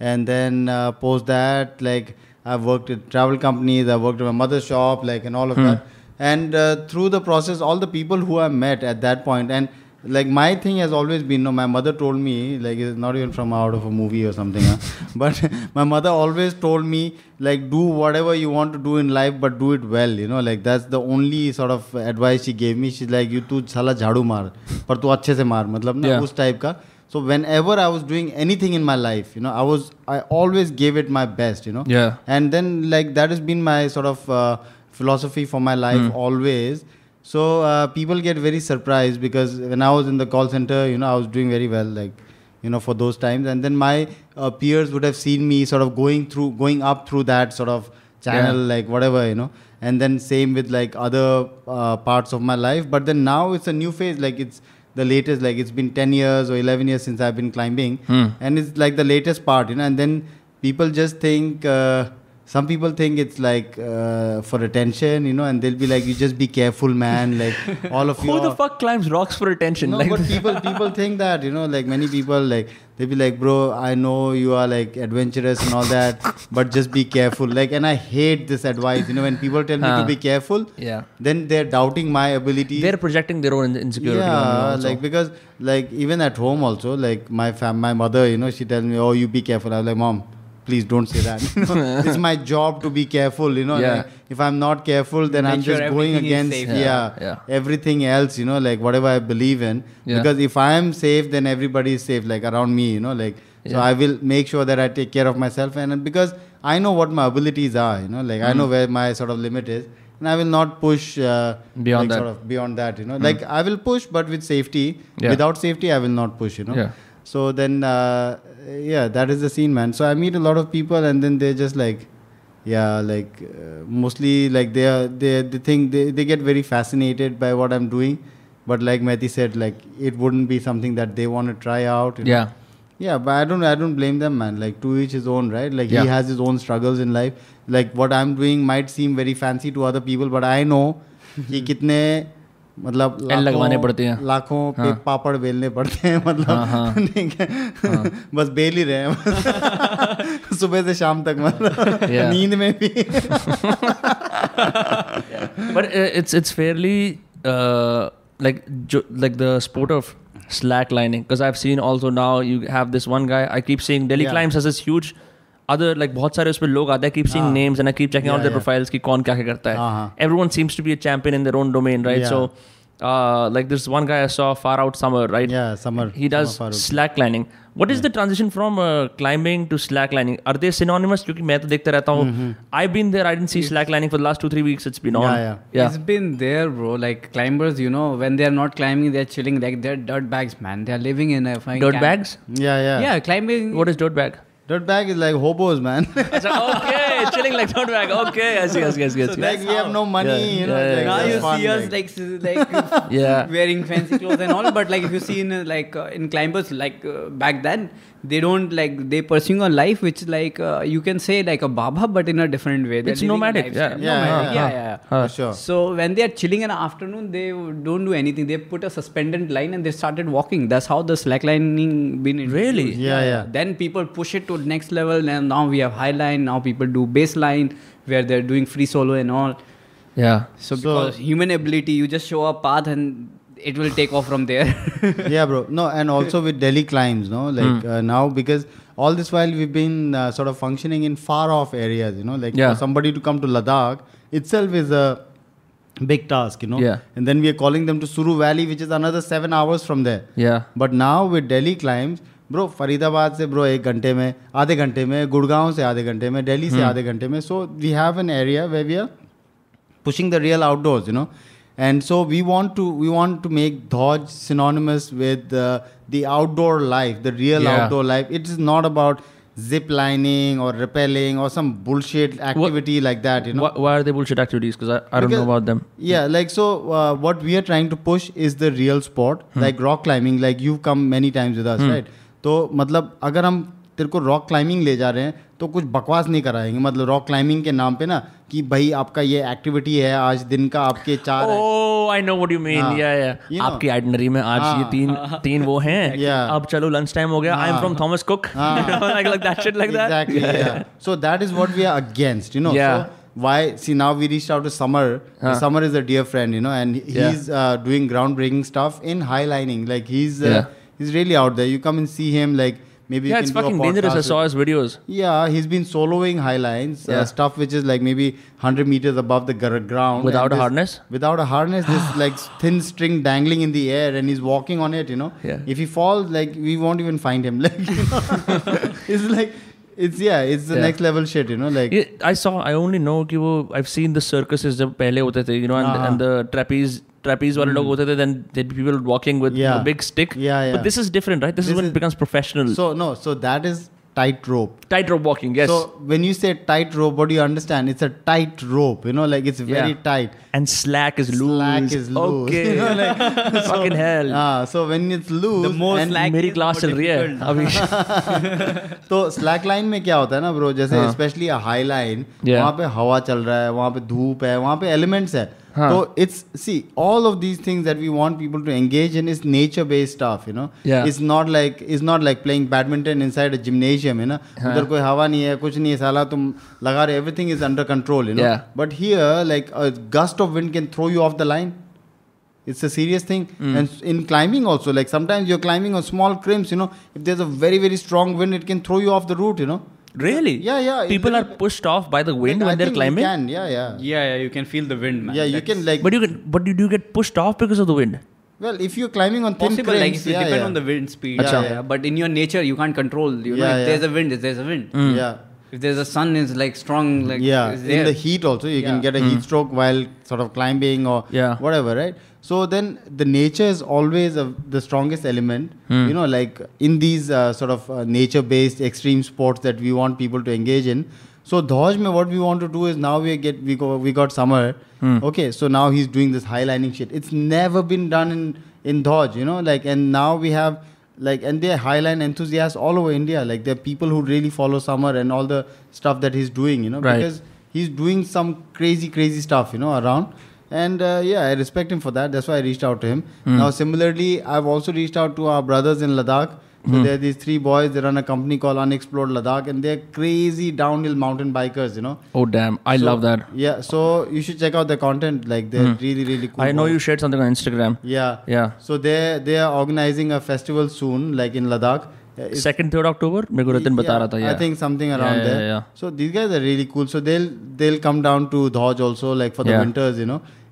and then uh, post that like i've worked at travel companies i've worked at my mother's shop like and all of Hmm. that and uh, through the process all the people who i met at that point and like my thing has always been no my mother told me like it's not even from out of a movie or something huh? but my mother always told me like do whatever you want to do in life but do it well you know like that's the only sort of advice she gave me she's like you too, sala jhadu mar, par tu acche se mar. matlab na yeah. us type ka so whenever i was doing anything in my life you know i was i always gave it my best you know yeah and then like that has been my sort of uh, philosophy for my life mm. always so uh, people get very surprised because when i was in the call center you know i was doing very well like you know for those times. And then my uh, peers would have seen me sort of going through going up through that sort of channel like whatever you know. And then same with like other uh, parts of my life. But then now it's a new phase like it's the latest like it's been 10 years or 11 years since i've been climbing. And it's like the latest part you know. And then people just think uh, some people think it's like uh, for attention you know and they'll be like you just be careful man. Like all of you Who the fuck climbs rocks for attention? no, like, but people people think that you know like many people like they'll be like bro i know you are like adventurous and all that but just be careful. Like and i hate this advice you know when people tell me to be careful yeah, then they're doubting my ability. They're projecting their own insecurity. yeah like because like even at home also like my fam my mother you know she tells me oh you be careful. I was like mom please don't say that You know, it's my job to be careful you know Yeah. like, if i'm not careful then Make i'm sure just going against yeah, Yeah, yeah. everything else you know like whatever i believe in Yeah. because if i am safe then everybody is safe like around me you know like so Yeah. i will make sure that i take care of myself and because i know what my abilities are you know like i Mm. know where my sort of limit is and i will not push uh, Beyond like that. sort of beyond that you know like i will push but with safety Yeah. without safety i will not push you know Yeah. so then uh, yeah, that is the scene, man. So I meet a lot of people, and then they're just like, yeah, like uh, mostly like they are they they think they they get very fascinated by what I'm doing, but like Mehdi said, like it wouldn't be something that they want to try out. Yeah. Know? Yeah, but I don't I don't blame them, man. Like to each his own, right? Like yeah. he has his own struggles in life. Like what I'm doing might seem very fancy to other people, but I know he. मतलब लगवाने पड़ते हैं। लाखों हाँ। पापड़ बेलने पड़ते हैं मतलब हाँ, हाँ, नहीं हाँ। बस बेल ही रहे हैं सुबह से शाम तक मतलब। नींद में भी। But it's it's fairly like जो like the sport of slack lining because I have seen also now you have this one guy I keep seeing Delhi climbs has is huge other like बहुत सारे उस पर लोग आते हैं keep seeing names profiles की कौन क्या क्या करता है। Everyone seems to be a champion in their own domain right so like this one guy I saw far out Samar right Samar he does slack climbing what is the transition from climbing to slack climbing are they synonymous क्योंकि मैं तो देखता रहता हूँ। I been there I didn't see slack climbing for last 2 3 weeks it's been it's been there bro like climbers you know when they are not climbing they chilling like they are bags man they are living in a bags climbing what is dirt bag dirt bag is like hobos man Achha, okay, chilling like dirt bag. Okay, I see, I see, I see. I see. like we have no money Yeah, you know yeah, like, now you fun, see us like s- like Yeah. wearing fancy clothes and all, but like if you see in uh, like uh, in climbers like uh, back then, they don't like they pursuing a life which like uh, you can say like a baba, but in a different way. They're It's nomadic, lifestyle. yeah. Yeah, Nomadic, yeah, yeah, yeah. yeah. Huh. sure So when they are chilling in the afternoon, they don't do anything. They put a suspended line and they started walking. That's how the slacklining been introduced. Really? Yeah, yeah. Then people push it to next level, and now we have high line. Now people do baseline where they're doing free solo and all. Yeah. So, So- because human ability, you just show a path and it will take off from there. yeah bro no and also with delhi climbs no like Hmm. uh, now because all this while we've been uh, sort of functioning in far off areas you know like Yeah. for somebody to come to ladakh itself is a big task you know Yeah. and then we are calling them to suru valley which is another 7 hours from there Yeah. But now with Delhi climbs bro Faridabad से bro एक घंटे में आधे घंटे में गुड़गांव से आधे घंटे में दिल्ली से आधे घंटे में so we have an area way we are pushing the real outdoors you know and so we want to we want to make Dhodj synonymous with uh, the outdoor life, the real yeah. outdoor life. It is not about zip lining or rappelling or some bullshit activity what, like that you know wh- why are they bullshit activities because i, I because, don't know about them yeah like so uh, what we are trying to push is the real sport hmm. like rock climbing like you've come many times with us hmm. right So, मतलब अगर हम तेरे को rock climbing ले जा रहे हैं तो कुछ बकवास नहीं कराएँगे मतलब रॉक क्लाइंबिंग के नाम पे ना कि भाई आपका ये एक्टिविटी है आज दिन का आपके चार Oh, I know what you mean. हाँ. Yeah, yeah. You know. आपकी आइटनरी में आज ये हाँ. तीन तीन वो हैं. Yeah. अब चलो लंच टाइम हो गया. हाँ. हाँ. You know, like like that shit like that. exactly yeah. so that is what we are against you know Yeah. so why see now we reached out to summer Huh. summer is a dear friend you know and he- Yeah. uh, doing groundbreaking stuff in highlining like he's uh, Yeah. he's really out there you come and see him like maybe Yeah, you it's can do a fucking dangerous. I podcast saw with- his videos. Yeah, he's been soloing high lines, uh, Yeah. stuff which is like maybe 100 meters above the gr- ground. Without and a this- harness? Without a harness, this like thin string dangling in the air and he's walking on it, you know. Yeah. If he falls, like we won't even find him. Like, you know, it's like, it's yeah, it's the Yeah. next level shit, you know. Like, Yeah, I saw. I only know कि वो I've seen the circuses जब पहले होते थे, you know, and, हाँ. and the trapeze trapeze वाले लोग होते थे. Then there'd be people walking with Yeah. a big stick. Yeah, yeah. But this is different, right? This, this is when is- it becomes professional. so no, so that is tightrope. Tightrope walking. Yes. So when you say tightrope, what do you understand? It's a tight rope, you know, like it's very Yeah. tight. and slack is loose. Slack is loose. Okay. You know, like, so, Fucking hell. Ah, so when it's loose, The more and slack मेरी is class चल रही है difficult. अभी तो slack line में क्या होता है ना ब्रो जैसे हाँ. Specially high line Yeah. वहाँ पे हवा चल रहा है वहाँ पे धूप है वहाँ पे एलिमेंट्स है हाँ. तो it's see all of these things that we want people to engage in is nature based stuff you know Yeah. It's not like is not like playing badminton inside a gymnasium है ना हाँ. उधर कोई हवा नहीं है कुछ नहीं है साला तुम लगा रहे everything is under control you know Yeah. But here like a gust of wind can throw you of the line it's a serious thing Hmm. and in climbing also like sometimes you're climbing on small crimps you know if there's a very very strong wind it can throw you off the route you know really Yeah, yeah, people are pushed off by the wind Like, I when they're think you climbing can, yeah yeah Yeah, yeah, you can feel the wind, man. yeah you That's can like but you can but do you do get pushed off because of the wind well if you're climbing on thin possible. crimps Like if you yeah, depend yeah. on the wind speed. Acha. Yeah, yeah. But in your nature, you can't control. You know, Yeah, if yeah. there's a wind, there's a wind. Hmm. yeah If there's a sun, is like strong. Like yeah in the heat also you can get a heat stroke while sort of climbing or Hmm. Yeah. whatever right so then the nature is always a, the strongest element Hmm. you know like in these uh, sort of uh, nature based extreme sports that we want people to engage in so Dhodj mein what we want to do is now we get we go we got summer Hmm. okay so now he's doing this highlining shit it's never been done in in Dhodj you know like and now we have like and they're highline enthusiasts all over India. Like there are people who really follow summer and all the stuff that he's doing you know Right. because he's doing some crazy crazy stuff you know around. And uh, yeah i respect him for that. That's why i reached out to him. Hmm. now similarly i've also reached out to our brothers in ladakh so Hmm. there are these three boys they run a company called unexplored ladakh and they're crazy downhill mountain bikers you know oh damn i So, love that yeah so you should check out their content like they're mm. really really cool Hmm. i know boys. you shared something on instagram yeah yeah so they they are organizing a festival soon like in ladakh Uh, it's- second third october मेरे को रतन बता Yeah, रहा था I yeah think something around yeah, there. yeah, yeah. So these guys are really cool. So they'll they'll come down to Dhoj also like for the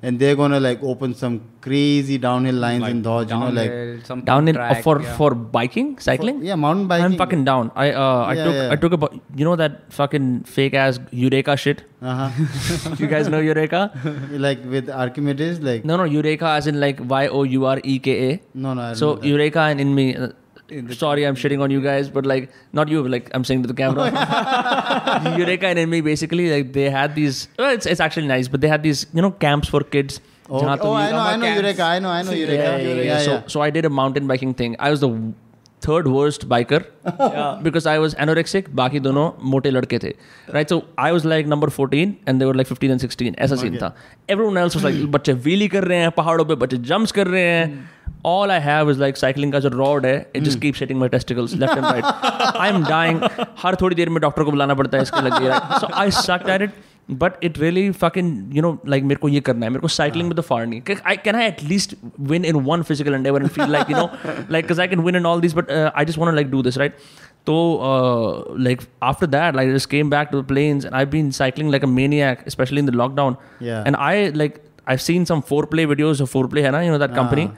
Yeah. winters, you know, and they're gonna like open some crazy downhill lines in Dhodj, you know, like Downhill, some down in track, for yeah. for biking cycling yeah, mountain biking. I'm fucking down. I uh, I Yeah, took yeah. I took about you know that fucking fake ass Eureka shit. Uh-huh. you guys know Eureka? like with Archimedes, like No, no, Eureka as in like Y O U R E K A. no, no. I don't So know that. Eureka and in me. Uh, in the sorry i'm shitting on you guys but like not you like i'm saying to the camera eureka and me, basically like they had these well, it's, it's actually nice but they had these you know camps for kids oh, oh I know I know, Eureka, I know I know Eureka. Eureka. Yeah, yeah, yeah. So, so I did a mountain biking thing. I was the third worst biker because I was anorexic बाकी दोनों मोटे लड़के थे. Right so I was like number fourteen and there like fifteen and sixteen ऐसा scene था. Every one else like बच्चे wheelie कर रहे हैं पहाड़ों पर बच्चे जम्प्स कर रहे हैं. All I have is like cycling का जो रॉड है it just keep setting my testicles left and right I am dying हर थोड़ी देर में डॉक्टर को बुलाना पड़ता है इसके लगे so I suck at it it. But it really fucking, you know, like मेरे को ये करना है मेरे को cycling with the far नहीं Can I, can I at least win in one physical endeavor and feel like, you know, like, because I can win in all these, but uh, I just want to like do this, right? So, uh, like, after that, like, I just came back to the plains and I've been cycling like a maniac, especially in the lockdown. Yeah. And I, like, I've seen some foreplay videos of foreplay, hai na, you know, that company.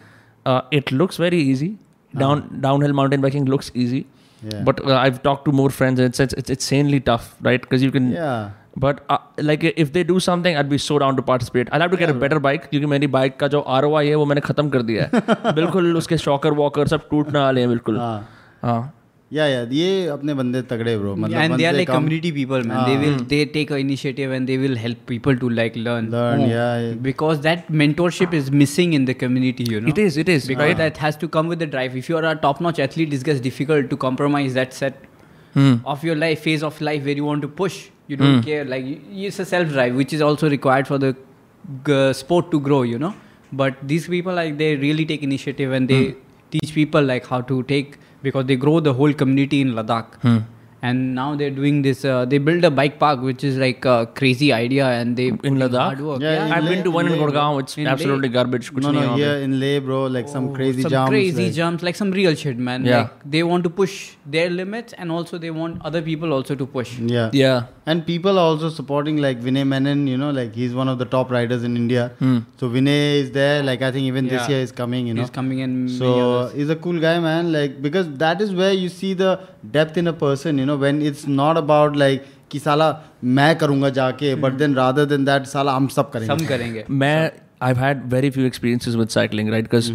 Uh, it looks very easy. Down Downhill mountain biking looks easy. Yeah. But uh, I've talked to more friends, and it's it's, it's insanely tough, right? Because you can. Yeah. But uh, like if they do something, I'd be so down to participate. I'll have to get a better bike क्योंकि मेरी bike का जो are है वो मैंने खत्म कर दिया है बिल्कुल उसके शॉकर वॉकर सब टूटने वाले हैं बिल्कुल हाँ हाँ या या ये अपने बंदे तगड़े ब्रो मतलब and they are once like come- community people, man. They will they take an initiative and they will help people to like learn. learn yeah, yeah. Because that mentorship is missing in the community, you know. It is, it is, Because right? that has to come with the drive. If you are a top-notch athlete, it gets difficult to compromise that set Hmm. of your life, phase of life where you want to push. You don't care. Like it's a self-drive, which is also required for the g- sport to grow, you know. But these people, like, they really take initiative and they Hmm. teach people like how to take because they grow the whole community in Ladakh Hmm and now they're doing this uh, they build a bike park which is like a crazy idea and they in ladakh yeah, yeah, yeah, i've been to one in, in Gurgaon. it's absolutely garbage no, no, here in leh bro like oh, some crazy some jumps crazy like. jumps like some real shit man yeah. Like, they want to push their limits and also they want other people also to push yeah yeah and people are also supporting like vinay menon you know like he's one of the top riders in india hmm. so vinay is there like i think even yeah. this year is coming you know he's coming in so he's a cool guy man like because that is where you see the depth in a person you know when it's not about like कि साला मैं करूंगा जाके but then rather than that साला हम सब करेंगे some करेंगे मैं I've had very few experiences with cycling, right? Because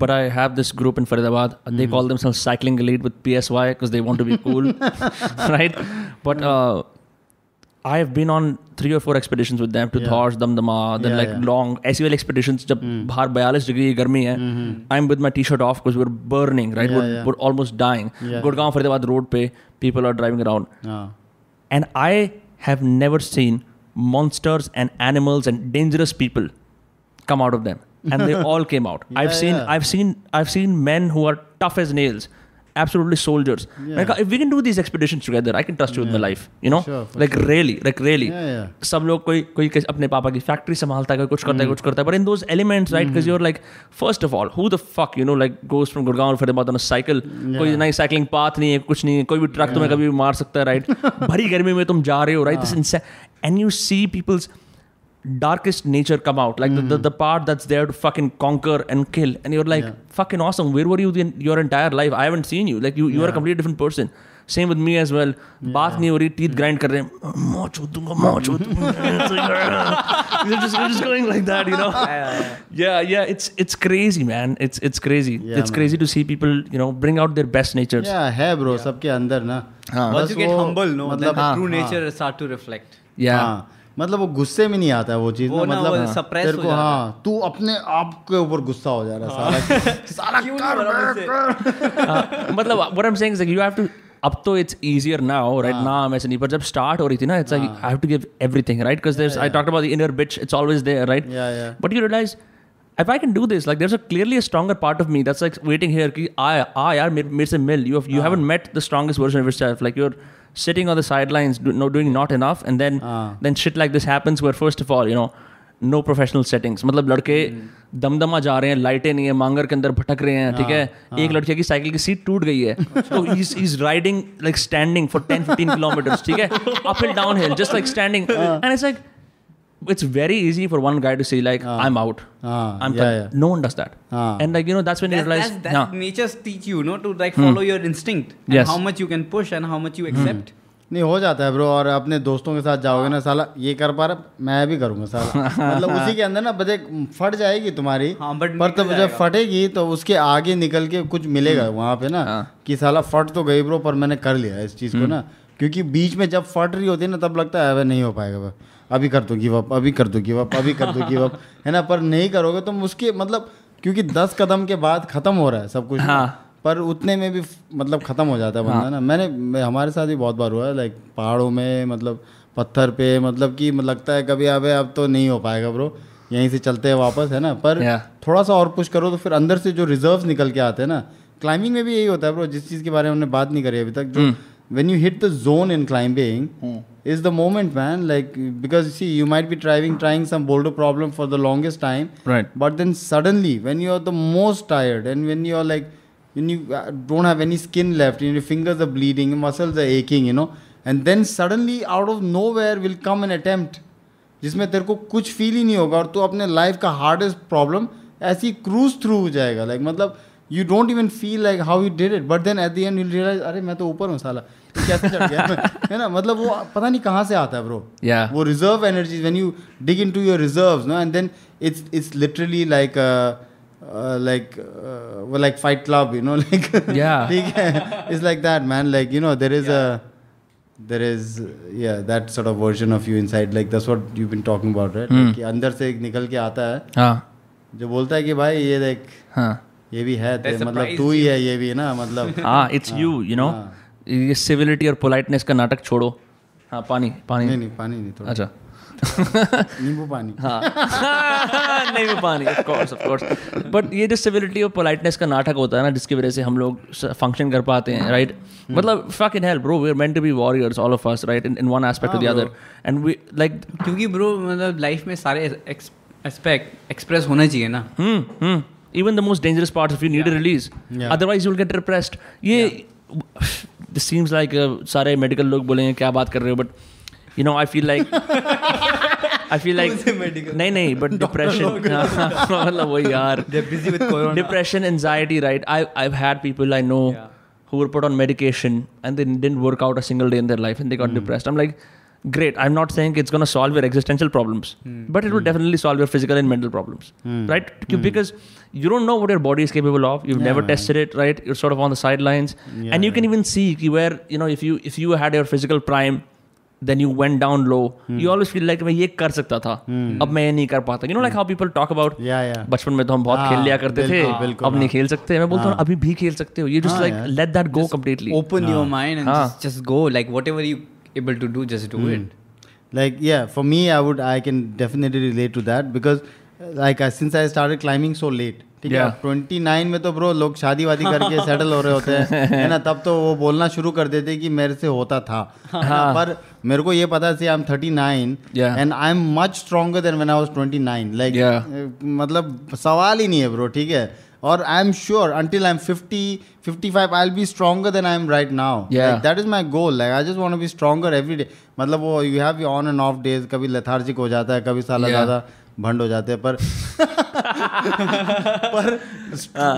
but I have this group in Faridabad. and They call themselves Cycling Elite with PSY because they want to be cool, right? But uh, I have been on three or four expeditions with them to Yeah. Thors, Damdama, then Yeah, like yeah. long SUL expeditions. जब बाहर 42 degree गर्मी है, I'm with my t-shirt off because we're burning, right? Yeah, we're, yeah. we're almost dying. Yeah. Gurgaon Faridabad road पे people are driving around. हाँ And I have never seen monsters and animals and dangerous people come out of them. And they all came out. I've Yeah, seen yeah. I've seen I've seen men who are tough as nails. Absolutely soldiers. Yeah. Like, if we can do these expeditions together, I can trust you yeah. with my life. You know, Sure, like really, like really. Yeah, yeah. सब लोग कोई कोई अपने पापा की factory संभालता है कोई कुछ करता है कुछ करता है but in those elements right because you're like first of all who the fuck you know like goes from Gurgaon फिर बाद on a cycle कोई नई cycling path नहीं है कुछ नहीं है कोई भी ट्रक तुम्हें कभी मार सकता है right भरी गर्मी में तुम जा रहे हो right this insa- and you see people's darkest nature come out like the, the, the part that's there to fucking conquer and kill and you're like Yeah. fucking awesome where were you the, your entire life I haven't seen you like you you are a Yeah. completely different person same with me as well बात नहीं हो रही teeth grind कर रहे हैं मौज हो दूंगा मौज हो दूंगा It's like, "Ah." you're just, you're just going like that you know yeah yeah it's it's crazy man it's it's crazy Yeah, it's man. crazy to see people you know bring out their best natures या है bro सबके अंदर ना हाँ. once बस you get वो- humble no मतलब then the true हाँ, nature start मतलब वो गुस्से में नहीं आता है वो चीज़ ना मतलब हाँ, तेरे को हाँ तू अपने आप के ऊपर गुस्सा हो जा रहा है सारा सारा कर हाँ, मतलब what I am saying is you have to अब तो इट्स इजियर नाउ राइट नाम ऐसे नहीं पर जब स्टार्ट हो रही थी ना it's I have to give everything right because there I talked about the inner bitch it's always there right but you realise if I can do this, like there's a clearly a stronger part of me that's like waiting here. Ki, ah, ah, yaar, mere, mere se mil. You have, you uh-huh. haven't met the strongest version of yourself. Like you're sitting on the sidelines do, no doing not enough and then हाँ. then shit like this happens where first of all you know know professional settings मतलब लड़के दमदमा जा रहे हैं लाइटें नहीं है मांगर के अंदर भटक रहे हैं ठीक है एक लड़के की साइकिल की सीट टूट गई है तो is riding like standing for 10 15 kilometres ठीक है up and down hill just like standing and it's like it's very easy for one guy to say like uh, I'm out. हाँ, I'm yeah, yeah. No one does that. हाँ. And like you know that's when you realize that's, that's हाँ, nature's teach you, no, to like follow your instinct and Yes. how much you can push and how much you accept. नहीं हो जाता है bro और अपने दोस्तों के साथ जाओगे ना साला ये कर पा रहा मैं भी करूँगा साला मतलब उसी के अंदर ना बजे फट जाएगी तुम्हारी हाँ, पर तब जब फटेगी तो उसके आगे निकल के कुछ मिलेगा वहाँ पे ना हाँ। कि साला फट तो गई ब्रो पर मैंने कर लिया इस चीज़ को ना क्योंकि बीच में जब फट रही होती है ना तब लगता है अबे नहीं हो पाएगा। अभी कर दो गिव अप अभी कर दो गिव अप अभी कर दो गिव अप है ना? पर नहीं करोगे तुम उसके मतलब क्योंकि दस कदम के बाद खत्म हो रहा है सब कुछ। हाँ। पर उतने में भी मतलब ख़त्म हो जाता है बंदा हाँ। ना? मैंने मैं, हमारे साथ भी बहुत बार हुआ है लाइक पहाड़ों में मतलब पत्थर पे मतलब कि लगता है कभी अब अब तो नहीं हो पाएगा ब्रो यहीं से चलते हैं वापस है ना? पर. थोड़ा सा और पुश करो तो फिर अंदर से जो रिज़र्व निकल के आते हैं ना क्लाइंबिंग में भी यही होता है ब्रो जिस चीज़ के बारे में हमने बात नहीं करी अभी तक जो when you hit the zone in climbing is the moment man like because you see you might be driving trying some boulder problem for the longest time Right. but then suddenly when you are the most tired and when you are like when you uh, don't have any skin left and your fingers are bleeding your muscles are aching you know and then suddenly out of nowhere will come an attempt जिसमें तेरे को कुछ feel ही नहीं होगा और तू अपने life का हार्डेस्ट प्रॉब्लम ऐसी क्रूज थ्रू हो जाएगा लाइक मतलब you don't even feel like how you did it but then at the end you'll realize अरे मैं तो ऊपर हूँ साला ये कैसे चढ़ गया है ना मतलब वो पता नहीं कहाँ से आता है ब्रो Yeah. वो reserve energies when you dig into your reserves no and then it's it's literally like uh, uh, like uh, well, like fight club you know like Yeah. ठीक है it's like that man like you know there is a there is yeah that sort of version of you inside like that's what you've been talking about right Hmm. Like, कि अंदर से एक निकल के आता है हाँ जो बोलता है कि भाई ये देख हाँ ये भी है ते- मतलब तू ही है ये भी ना मतलब हाँ इट्स यू यू नो हाँ। ये सिविलिटी और पोलाइटनेस का नाटक छोड़ो। हाँ पानी पानी। नहीं नहीं पानी नहीं थोड़ा। अच्छा। नींबू पानी। हाँ। नहीं वो पानी of course of course but ये जो सिविलिटी और पोलाइटनेस का नाटक होता है ना जिसकी वजह से हम लोग फ़ंक्शन कर पाते हैं राइट मतलब fucking help bro we are meant to be warriors all of us right in one aspect to the other and we like क्योंकि ब्रो मतलब लाइफ में सारे एस्पेक्ट एक्सप्रेस होना चाहिए ना। hmm. Even the most dangerous parts, if you need a release, Yeah. otherwise you'll get repressed. ये this seems like सारे medical लोग बोलेंगे क्या बात कर रहे हो? But you know I feel like I feel like नहीं नहीं बट डिप्रेशन मतलब वही यार। Depression anxiety right I I had people I know who were put on medication and they didn't work out a single day in their life and they got mm. depressed. I'm like, great I'm not saying it's going to solve your existential problems but it will definitely solve your physical and mental problems right because you don't know what your body is capable of you've Yeah, never man. tested it right you're sort of on the sidelines Yeah, and you can even see कि where you know if you if you had your physical prime then you went down low you always feel like मैं ये कर सकता था अब मैं ये नहीं कर पाता you know like how people talk about या या बचपन में तो हम बहुत हाँ, खेल लिया करते थे बिल्कुल, बिल्कुल, अब नहीं हाँ। खेल सकते मैं बोलता हूँ अभी भी खेल सकते हो ये जस्ट हाँ, लाइक यार। Let that go completely Open your mind and हाँ. just, just go. Like whatever you able to do, just do mm. it. like yeah for me i would i can definitely relate to that because uh, like I, since i started climbing so late ठीक है Yeah. Twenty nine में तो bro लोग शादी वादी करके settle हो रहे होते हैं है ना तब तो वो बोलना शुरू कर देते कि मेरे से होता था है पर मेरे को ये पता see I am thirty nine and I am much stronger than when I was twenty nine like Yeah. मतलब सवाल ही नहीं है ब्रो ठीक है और I am sure until I am fifty fifty five I'll be stronger than I am right now that is my goal like I just want be stronger every day मतलब वो you have on and off days कभी lethargic हो जाता है कभी साला ज़्यादा yeah. भंड हो जाते हैं पर पर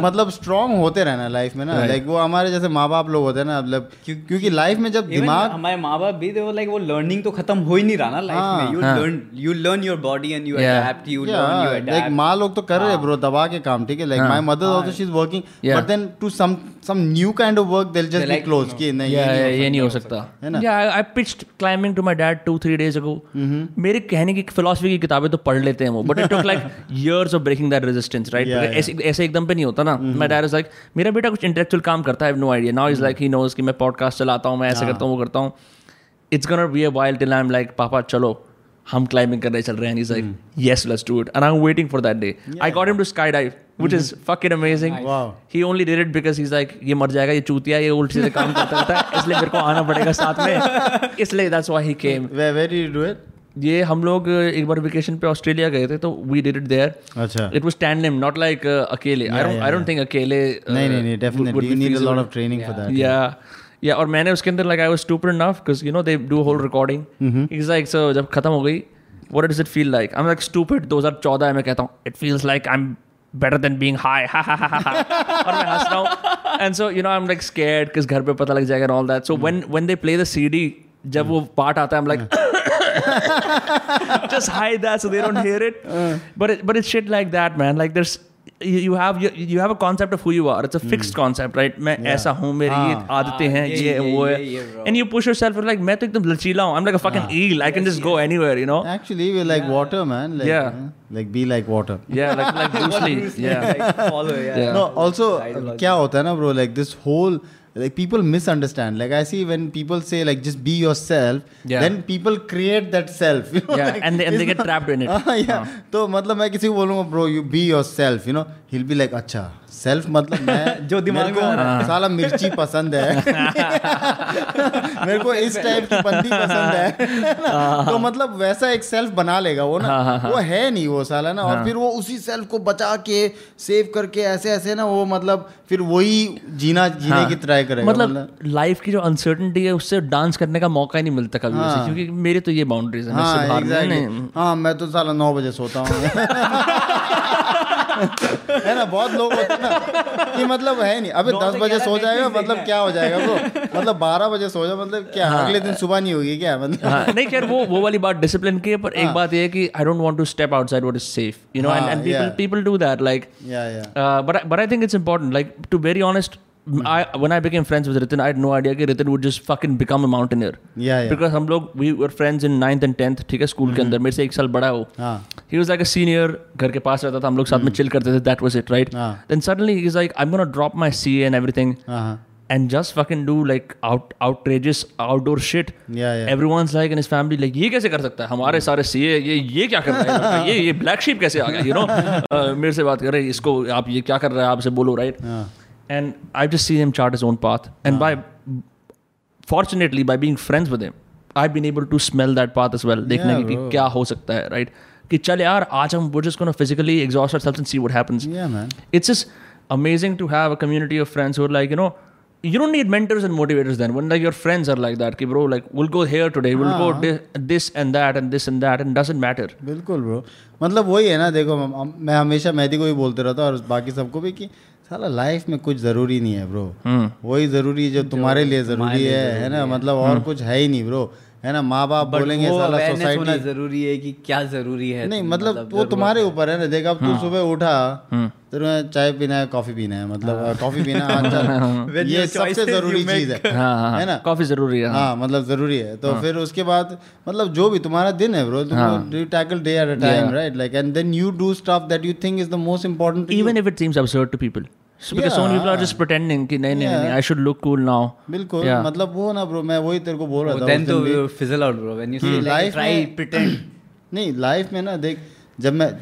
मतलब स्ट्रांग होते रहना लाइफ में ना। लाइक वो हमारे जैसे माँ बाप लोग होते हैं ना मतलब क्योंकि लाइफ में जब दिमाग हमारे माँ बाप भी वो लाइक वो लर्निंग तो खत्म हो ही नहीं रहा ना लाइफ हाँ, में। यू हाँ. Learn you learn your body and you Yeah. Adapt you learn you like माँ लोग तो कर रहे हैं ब्रो दबा के काम ठीक है? Like my mother also she is working but then to some some new kind of work they will just be close. कि नहीं ये नहीं हो नहीं हो है ना? I I pitched climbing to my dad two three days मेरे कहने की फिलोसफी की किताबें तो पढ़ लेते करते हैं वो but it like years of breaking that resistance right ऐसे एकदम पे नहीं होता ना। मैं डायर लाइक मेरा बेटा कुछ इंटेलेक्चुअल काम करता है no idea now is like he knows कि मैं पॉडकास्ट चलाता हूँ मैं ऐसे हाँ। करता हूँ वो करता हूँ। It's gonna be a wild till I am like पापा चलो हम क्लाइंबिंग करने चल रहे हैं. Is like yes let's do it and I am waiting for that day I got him to sky dive which is fucking amazing he only did it because is like ये मर जाएगा ये चूतिया ये उल्टी से काम करता रहता है इसलिए मेरे को आना पड़ेगा साथ में. इसलिए that's why he came where you do it ये हम लोग एक बार वेकेशन पे ऑस्ट्रेलिया गए थे तो वी डिड इट देयर अच्छा। It was tandem not like अकेले. I don't I don't think अकेले नहीं नहीं नहीं definitely you need a lot of training for that या या और मैंने उसके अंदर like I was stupid enough cuz you know they do whole recording it's like so जब खत्म हो गई what does it feel like I am like stupid 2014 मैं कहता हूँ it feels like I am better than being high और मैं हंस रहा हूँ। And so you know I am like scared किस घर पे पता लग जाएगा all that so when when they play the CD जब वो पार्ट आता है I am like just hide that so they don't hear it. but it, but it's shit like that, man. Like there's you, you have you, you have a concept of who you are. It's a fixed concept, right? मैं ऐसा हूँ मेरी ये हाँ. आदतें हैं ये- ये ये- वो ये- है ये, bro. and you push yourself you're like मैं तो एकदम लचीला हूँ I'm like a fucking eel I can just go anywhere you know Actually, we're like water, man. Like, Yeah. uh, like be like water. yeah like like Bruce Lee yeah follow yeah. Yeah. No, also क्या होता है ना bro like this whole like people misunderstand. Like i see when people say like just be yourself yeah. then people create that self. You know? yeah like, and they, and they get not, trapped in it. Uh, yeah. So matlab main kisi ko bro you be yourself you know? He'll be like acha. Self मतलब मैं जो दिमाग में को साला मिर्ची पसंद है। मेरे को इस टाइप की बंदी पसंद है। तो मतलब वैसा एक सेल्फ बना लेगा वो ना। वो है नहीं वो साला ना। और फिर वो उसी सेल्फ को बचा के सेव करके ऐसे ऐसे ना वो मतलब फिर वही जीना जीने हाँ. की ट्राई करेगा मतलब लाइफ की जो अनसर्टनिटी है उससे डांस करने का मौका ही नहीं मिलता कभी हाँ. उसे क्योंकि मेरे तो ये बाउंड्रीज है हाँ हाँ मैं तो साला नौ बजे सोता हूँ। है ना बहुत लोग होते हैं ना कि मतलब है नहीं अबे दस बजे सो जाएगा मतलब क्या हो जाएगा ब्रो मतलब बारह बजे सो जाए मतलब क्या हाँ, अगले दिन सुबह नहीं होगी क्या मतलब हाँ, नहीं खैर वो वो वाली बात डिसिप्लिन की है पर एक बात ये है कि I don't want to step outside what is safe you know and हाँ, and people people do that like या या Uh, but I, but I think it's important. Like to I when I became friends with Ritin, I had no idea that Ritin would just fucking become a mountaineer. Yeah, yeah. Because हम लोग we were friends in ninth and tenth. ठीक है school के अंदर मेरे से एक साल बड़ा है वो. He was like a senior घर के पास रहता था हम लोग साथ में hmm. चिल करते थे that was it right then suddenly is like I am gonna drop my C and everything and just fucking do like out out outdoor outdoor shit every one like in his family like ये कैसे कर सकता है? हमारे hmm. सारे सी ए ये ये क्या कर रहे हैं? ये ये ब्लैक शीप कैसे आ गया? यू नो uh, मेरे से बात कर रहे इसको आप ये क्या कर रहे हैं? आपसे बोलो right and I just see em chart his own path and by fortunately by being friends with em I been able to smell that path is well देखने की क्या हो सकता है राइट right? कि चल यार आज हम we're just gonna physically exhaust ourselves and see what happens. Yeah, man. It's just amazing to have a community of friends who are like, you know, you don't need mentors and motivators then. When like your friends are like that, कि bro, like we'll go here today, we'll go this, this and that and this and that, and doesn't matter. बिल्कुल bro मतलब वही है ना देखो मैं हमेशा मेहदी को भी बोलते रहता और बाकी सबको भी कि साला लाइफ में कुछ ज़रूरी नहीं है ब्रो वही ज़रूरी जो तुम्हारे लिए ज़रूरी है है ना मतलब और कुछ है ही नहीं ब्रो है ना माँ बाप बोलेंगे साला awareness होना सोसाइटी ज़रूरी है कि क्या ज़रूरी है नहीं तुम मतलब वो तुम्हारे ऊपर है ना देखा अब तू सुबह उठा हम्म। तुम्हें चाय पीना है कॉफ़ी पीना है मतलब कॉफ़ी पीना है हाँ, चल। When ये सबसे ज़रूरी चीज़ है हाँ हाँ है। ना? काफ़ी ज़रूरी है हाँ. हाँ मतलब ज़रूरी है। तो फिर उसके बाद मतलब जो भी तुम्हारा दिन है bro do tackle day at a time right like and then you do stuff that you think is the most important even if it seems absurd to people.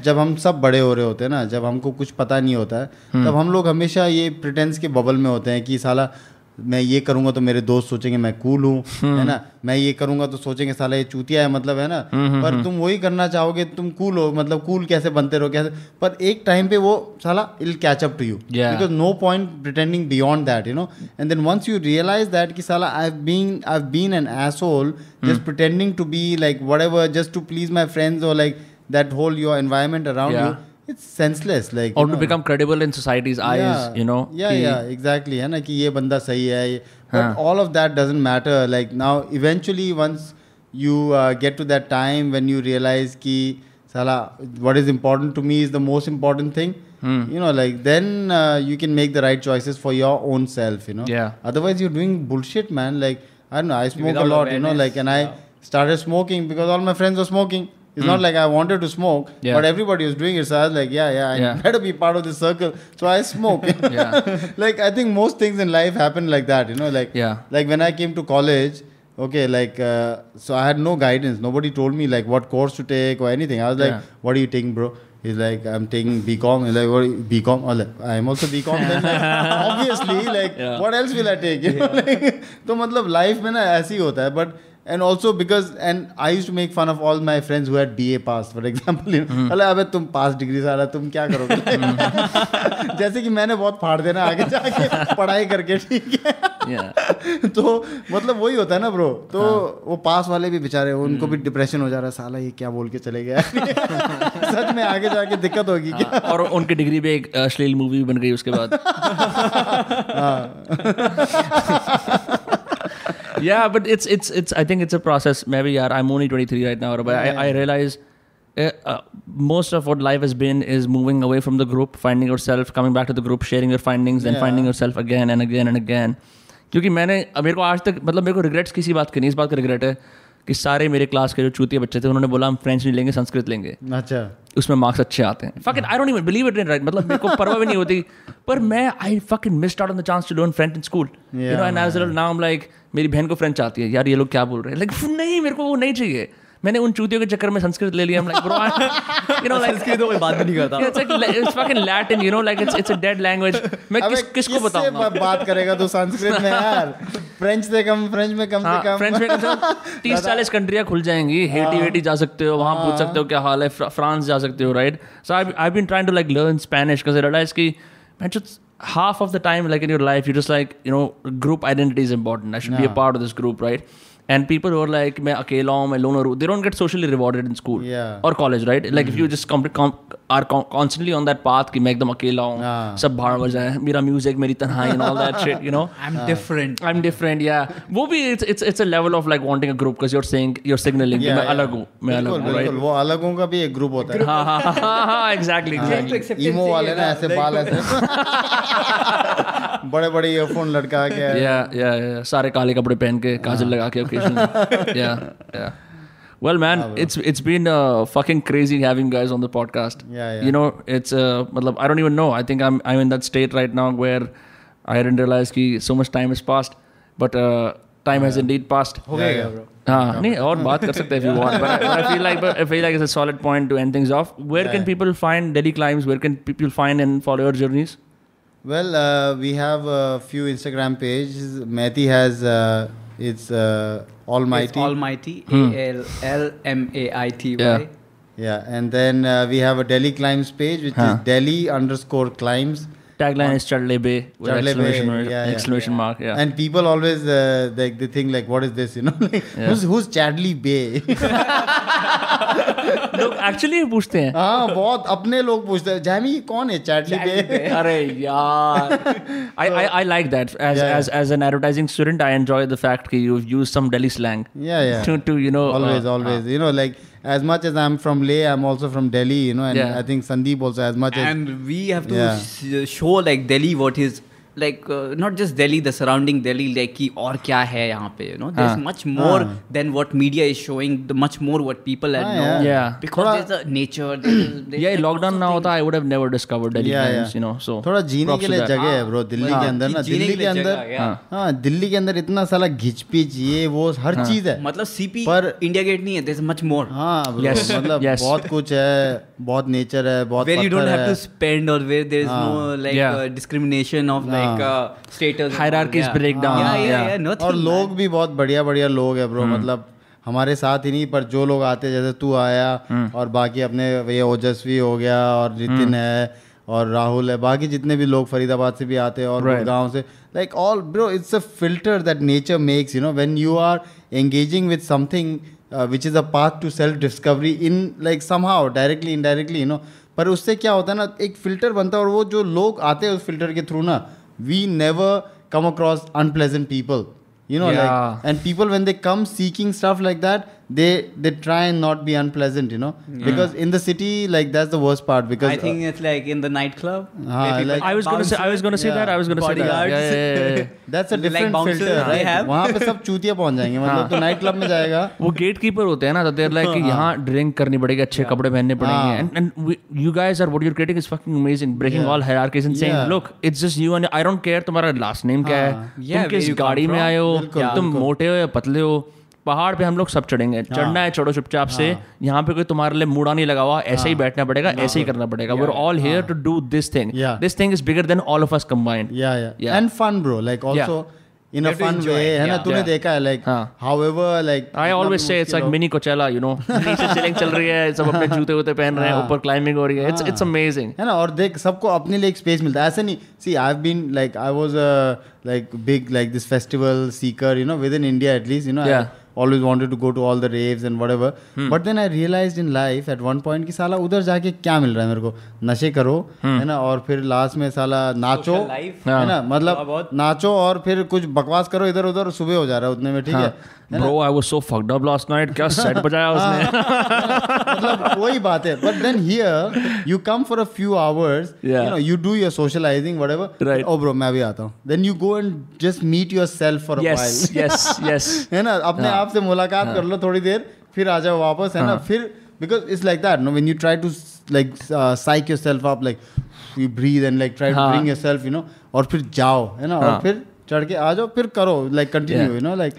जब हम सब बड़े हो रहे होते हैं ना जब हमको कुछ पता नहीं होता है तब हम लोग हमेशा ये प्रिटेंस के बबल में होते हैं कि साला मैं ये करूँगा तो मेरे दोस्त सोचेंगे मैं कूल हूँ हम्म। है ना? मैं ये करूँगा तो सोचेंगे साला ये चूतिया है मतलब है ना? हम्म, हम्म, पर तुम वही करना चाहोगे तुम कूल हो मतलब कूल कैसे बनते रहो कैसे? पर एक टाइम पे वो साला it'll catch up to you because no point pretending beyond that you know and then once you realise that कि साला I been I been an asshole just pretending to be like whatever just to please my friends और like that whole your environment around you it's senseless like or to know, become credible in society's yeah, eyes you know yeah yeah exactly hai na ki ye banda sahi hai but huh. all of that doesn't matter like now eventually once you uh, get to that time when you realize ki sala what is important to me is the most important thing hmm. you know like then uh, you can make the right choices for your own self you know yeah otherwise you're doing bullshit man like i don't know i smoke Without a lot awareness. you know like and yeah. i started smoking because all my friends were smoking it's not like i wanted to smoke Hmm. Yeah. but everybody was doing it so i was like yeah yeah i Yeah. better be part of this circle so i smoke Yeah. like i think most things in life happen like that you know like Yeah. like when i came to college okay like uh, so i had no guidance nobody told me like what course to take or anything i was like Yeah. what are you taking bro He's like, I'm taking BCom. He's like, what? are you- BCom? I'm like, I'm also BCom. Then like, obviously, like, Yeah. what else will I take? You know, like, तो मतलब life में ना ऐसे ही होता है but and also because and I used to make fun of all my friends who had BA pass for example. You know, अरे अबे तुम पास डिग्री सारा तुम क्या करोगे? जैसे कि मैंने बहुत फाड़ देना आगे जाके पढ़ाई करके ठीक है? Yeah. तो मतलब वही होता है ना ब्रो तो हाँ. वो पास वाले भी बेचारे उनको भी डिप्रेशन हो जा रहा है साला ये क्या बोल के चले गया? सच में आगे जाके दिक्कत होगी क्या? हाँ, और उनकी डिग्री पे एक अश्लील मूवी बन गई उसके बाद। Yeah but it's it's it's i think it's a process maybe yeah i'm only 23 right now but yeah. I, I realize uh, uh, most of what life has been is moving away from the group finding yourself coming back to the group sharing your findings then Yeah. finding yourself again and again and again क्योंकि मैंने मेरे को आज तक मतलब मेरे को regrets किसी बात के नहीं इस बात का रिग्रेट है कि सारे मेरे क्लास के जो चूतिए बच्चे थे उन्होंने बोला हम फ्रेंच नहीं लेंगे संस्कृत लेंगे। अच्छा। उसमें मार्क्स अच्छे आते हैं। Fucking I don't even believe it in right मतलब मेरे को परवाह भी नहीं होती। पर मैं I fucking missed out on the chance to learn French in school you know and as now I am like मेरी बहन को फ्रेंच आती है। यार ये लोग क्या बोल रहे हैं? लाइक नहीं मेरे को वो नहीं चाहिए। मैंने उन चूतियों के चक्कर में संस्कृत ले लिया। Like bro you know like Sanskrit तो कोई बात नहीं करता। it's like it's fucking Latin, you know, like it's it's a dead language. मैं किस किसको किससे बताऊँगा? बात करेगा तो संस्कृत में यार? फ्रेंच से कम फ्रेंच में कम से हाँ, कम। फ्रेंच में कम तीस चालीस कंट्रियाँ खुल जाएँगी। हेटी वेटी जा सकते हो वहाँ पूछ सकते हो क्या हाल है फ्रांस जा सकते हो right so I I been trying to like learn Spanish because I realise कि मैं half of the time like in your life you just like you know group identity is important. I should be a Yeah. part of this group right? And people who are like मैं अकेला हूँ मैं loner हूँ they don't get socially rewarded in school Yeah. or college right like if you just com- com- are con- constantly on that path कि मैं एकदम अकेला हूँ हाँ. सब भाड़ भर जाए मेरा music मेरी तन्हाई and all that shit you know I'm different. I'm different yeah वो भी it's it's it's a level of like wanting a group because you're saying you're signaling कि Yeah, मैं yeah. अलग हूँ मैं अलग हूँ right बिल्कुल वो अलगों का भी एक ग्रुप होता है हाँ हाँ हाँ हाँ हाँ exactly exactly ईमो वाले ना ऐसे बाल ऐसे बड़े बड़े ईयरफोन लटका के yeah, yeah, yeah. सारे काले कपड़े पहन के काजल लगा के. Well, man, it's it's been uh, fucking crazy having you guys on the podcast. Yeah, yeah. You know, it's uh, matlab, I don't even know. I think I'm I'm in that state right now where I didn't realize कि so much time has passed, but uh, time has indeed passed. हो गया bro. हाँ नहीं और बात कर सकते हैं but I feel like but I feel like it's a solid point to end things off. Where can Yeah. people find Delhi climbs? Where can people find Well, uh, we have a few Instagram pages. Mehdi has uh, it's uh, Almighty. It's Almighty. A L L M A I T Yeah. Yeah, and then uh, we have a Delhi Climbs page, which Huh. is Delhi underscore climbs. tagline is Charlebe with Charlebe, exclamation, yeah, yeah, exclamation yeah. mark. Yeah. And people always uh, like they think like, what is this? You know, like, yeah. who's who's Chadley Bay? लोग actually पूछते हैं हाँ बहुत अपने लोग पूछते हैं Jamie कौन है चैटली बे अरे यार I I I like that as as as an advertising student I enjoy the fact कि you use some Delhi slang या या to to you know always always you know like as much as i'm from leh i'm also from delhi you know and Yeah. i think sandeep also as much as And we have to Yeah. sh- show like Delhi what is like not just Delhi the surrounding Delhi like कि और क्या है यहाँ पे you know this much more than what media is showing the much more what people are know या because there is a nature या lockdown ना होता I would have never discovered Delhi you know so थोड़ा जीने के लिए जगह है ब्रो दिल्ली के अंदर ना दिल्ली के अंदर हाँ. हाँ, दिल्ली के अंदर इतना साला घिचपिच ये वो हर चीज़ है। मतलब सीपी पर इंडिया गेट नहीं है देयर इज़ मच मोर हाँ मतलब बहुत कुछ है बहुत नेचर है बहुत पत्थर you don't have to spend और where there is no like discrimination of हाँ. uh, yeah, yeah. yeah. Nothing. और लोग भी बहुत बढ़िया बढ़िया लोग है ब्रो मतलब हमारे साथ ही नहीं पर जो लोग आते हैं, जैसे तू आया और बाकी अपने ये ओजस्वी हो गया और नितिन है और राहुल है बाकी जितने भी लोग फरीदाबाद से भी आते हैं और Right. गुड़गांव से like all bro it's a filter that nature makes you know when you are engaging with something which is a path to self discovery in like somehow directly indirectly you know पर उससे क्या होता है ना एक filter बनता है और वो जो लोग आते हैं उस फ़िल्टर के थ्रू ना we never come across unpleasant people you know yeah. like and people when they come seeking stuff like that they they try and not be unpleasant you know Yeah. because in the city like that's the worst part because I think uh, it's like in the nightclub. हाँ, people like- I was gonna say I was gonna say Yeah. that I was gonna say that yeah, yeah, yeah, yeah. uh, that's a Like different bouncers filter they right have. वहाँ पे सब चूतिया पहुँच जाएँगे मतलब तो night club में जाएगा वो गेट कीपर होते हैं ना देर लाइक कि यहाँ ड्रिंक करनी पड़ेगी अच्छे कपड़े पहनने पड़ेंगे हाँ. And and you guys are what you creating is fucking amazing breaking Yeah. All hierarchies and saying Yeah. Look it's just you and I don't care तुम्हारा लास्ट नेम क्या है हाँ. तुम किस you गाड़ी में. आए हो तुम मोटे हो या पतले हो पहाड़ पे हम लोग सब चढ़ेंगे। हाँ, चढ़ना है चढ़ो चुपचाप हाँ, से यहाँ पे कोई तुम्हारे लिए मुड़ा नहीं लगा हुआ ऐसे ही हाँ। बैठना पड़ेगा ऐसे ही करना पड़ेगा। We are all here to do this thing this thing is bigger than all of us combined and fun bro like also in a fun way है ना? तूने देखा है like हाँ। however like I always say it's like mini Coachella you know? नीचे chilling चल रही है सब अपने जूते वूते पहन रहे हैं हाँ। ऊपर क्लाइंबिंग हो रही है। It's it's amazing. है ना? और देख सबको अपने लिए एक स्पेस मिलता है। ऐसे नहीं see I been like I was a like like like this festival seeker you know within India at least you know yeah. I, always wanted to go to all the raves and whatever. But then i realized in life at one point कि साला उधर जाके क्या मिल रहा है मेरे को? नशे करो है ना? और फिर लास्ट में साला नाचो. है ना? थोड़ा मतलब। नाचो और फिर कुछ बकवास करो इधर उधर सुबह हो जा रहा है उतने में ठीक है? Bro I was so fucked up last night क्या सेट बजाया उसने? मतलब वही बात है। But then here you come for a few hours you know you do your socialising whatever Right. ओ ब्रो मैं भी आता हूँ। Then you go and just meet yourself for a while yes yes है ना? अपने हाँ. आप से मुलाकात कर लो थोड़ी देर फिर आ जाओ वापस है ना? फिर because it's like that no when you try to like psych yourself up like you breathe and like try to हाँ. ब्रिंग योरसेल्फ यू नो और फिर जाओ है ना? और हाँ. फिर चढ़ के आ जाओ फिर करो like continue. You know like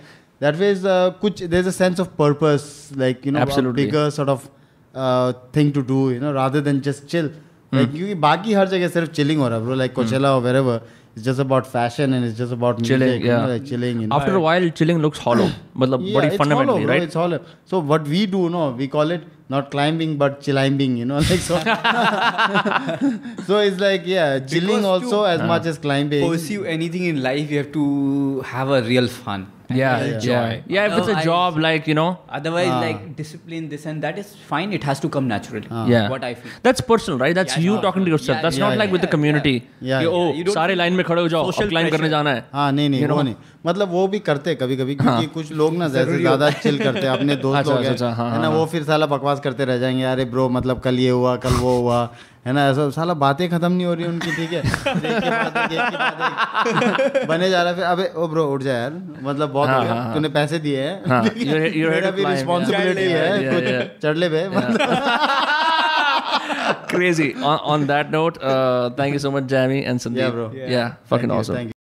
that way is uh, kuch there's a sense of purpose like you know a Absolutely. bigger sort of uh, thing to do you know rather than just chill like क्योंकि बाकी हर जगह सिर्फ chilling हो रहा है bro like Coachella or wherever it's just about fashion and it's just about music Chilling, you know, yeah. like chilling you know after a while chilling looks hollow मतलब yeah, बड़ी it's hollow, fundamentally bro, right it's hollow. So what we do, no, we call it not climbing but chillimbing, you know, like so. so it's like yeah, chilling Because also to- as much as climbing. Pursue anything in life, you have to have a real fun. Yeah, yeah, joy. yeah. If it's a job, like you know, Otherwise, Ah. like discipline, this and that is fine. It has to come naturally. Uh, yeah, What I feel. That's personal, right? That's Yeah, you yeah. talking to yourself. Yeah, That's yeah, not like yeah, with the community. Yeah, yeah. oh, You don't सारे line में खड़े हो जाओ social climb करने जाना है हाँ नहीं नहीं वो नहीं मतलब वो भी करते कभी कभी क्योंकि कुछ लोग ना जैसे ज़्यादा चिल करते हैं अपने दोस्त अच्छा, लोग हैं अच्छा, हाँ, है ना वो फिर साला बकवास करते रह जाएँगे अरे ब्रो मतलब कल ये हुआ कल वो हुआ है ना ऐसा साला बातें खत्म नहीं हो रही उनकी ठीक है बने जा रहा फिर अबे ओ ब्रो उठ जा यार मतलब बहुत हो हाँ, गया हाँ, तूने पैसे दिए हैं हाँ, है? मेरा भी रिस्पॉन्सिबिलिटी है कुछ yeah. चढ़ ले crazy on, on that note uh, thank you so much jamie and sandeep Yeah, bro. yeah, yeah fucking Thank you, awesome thank you.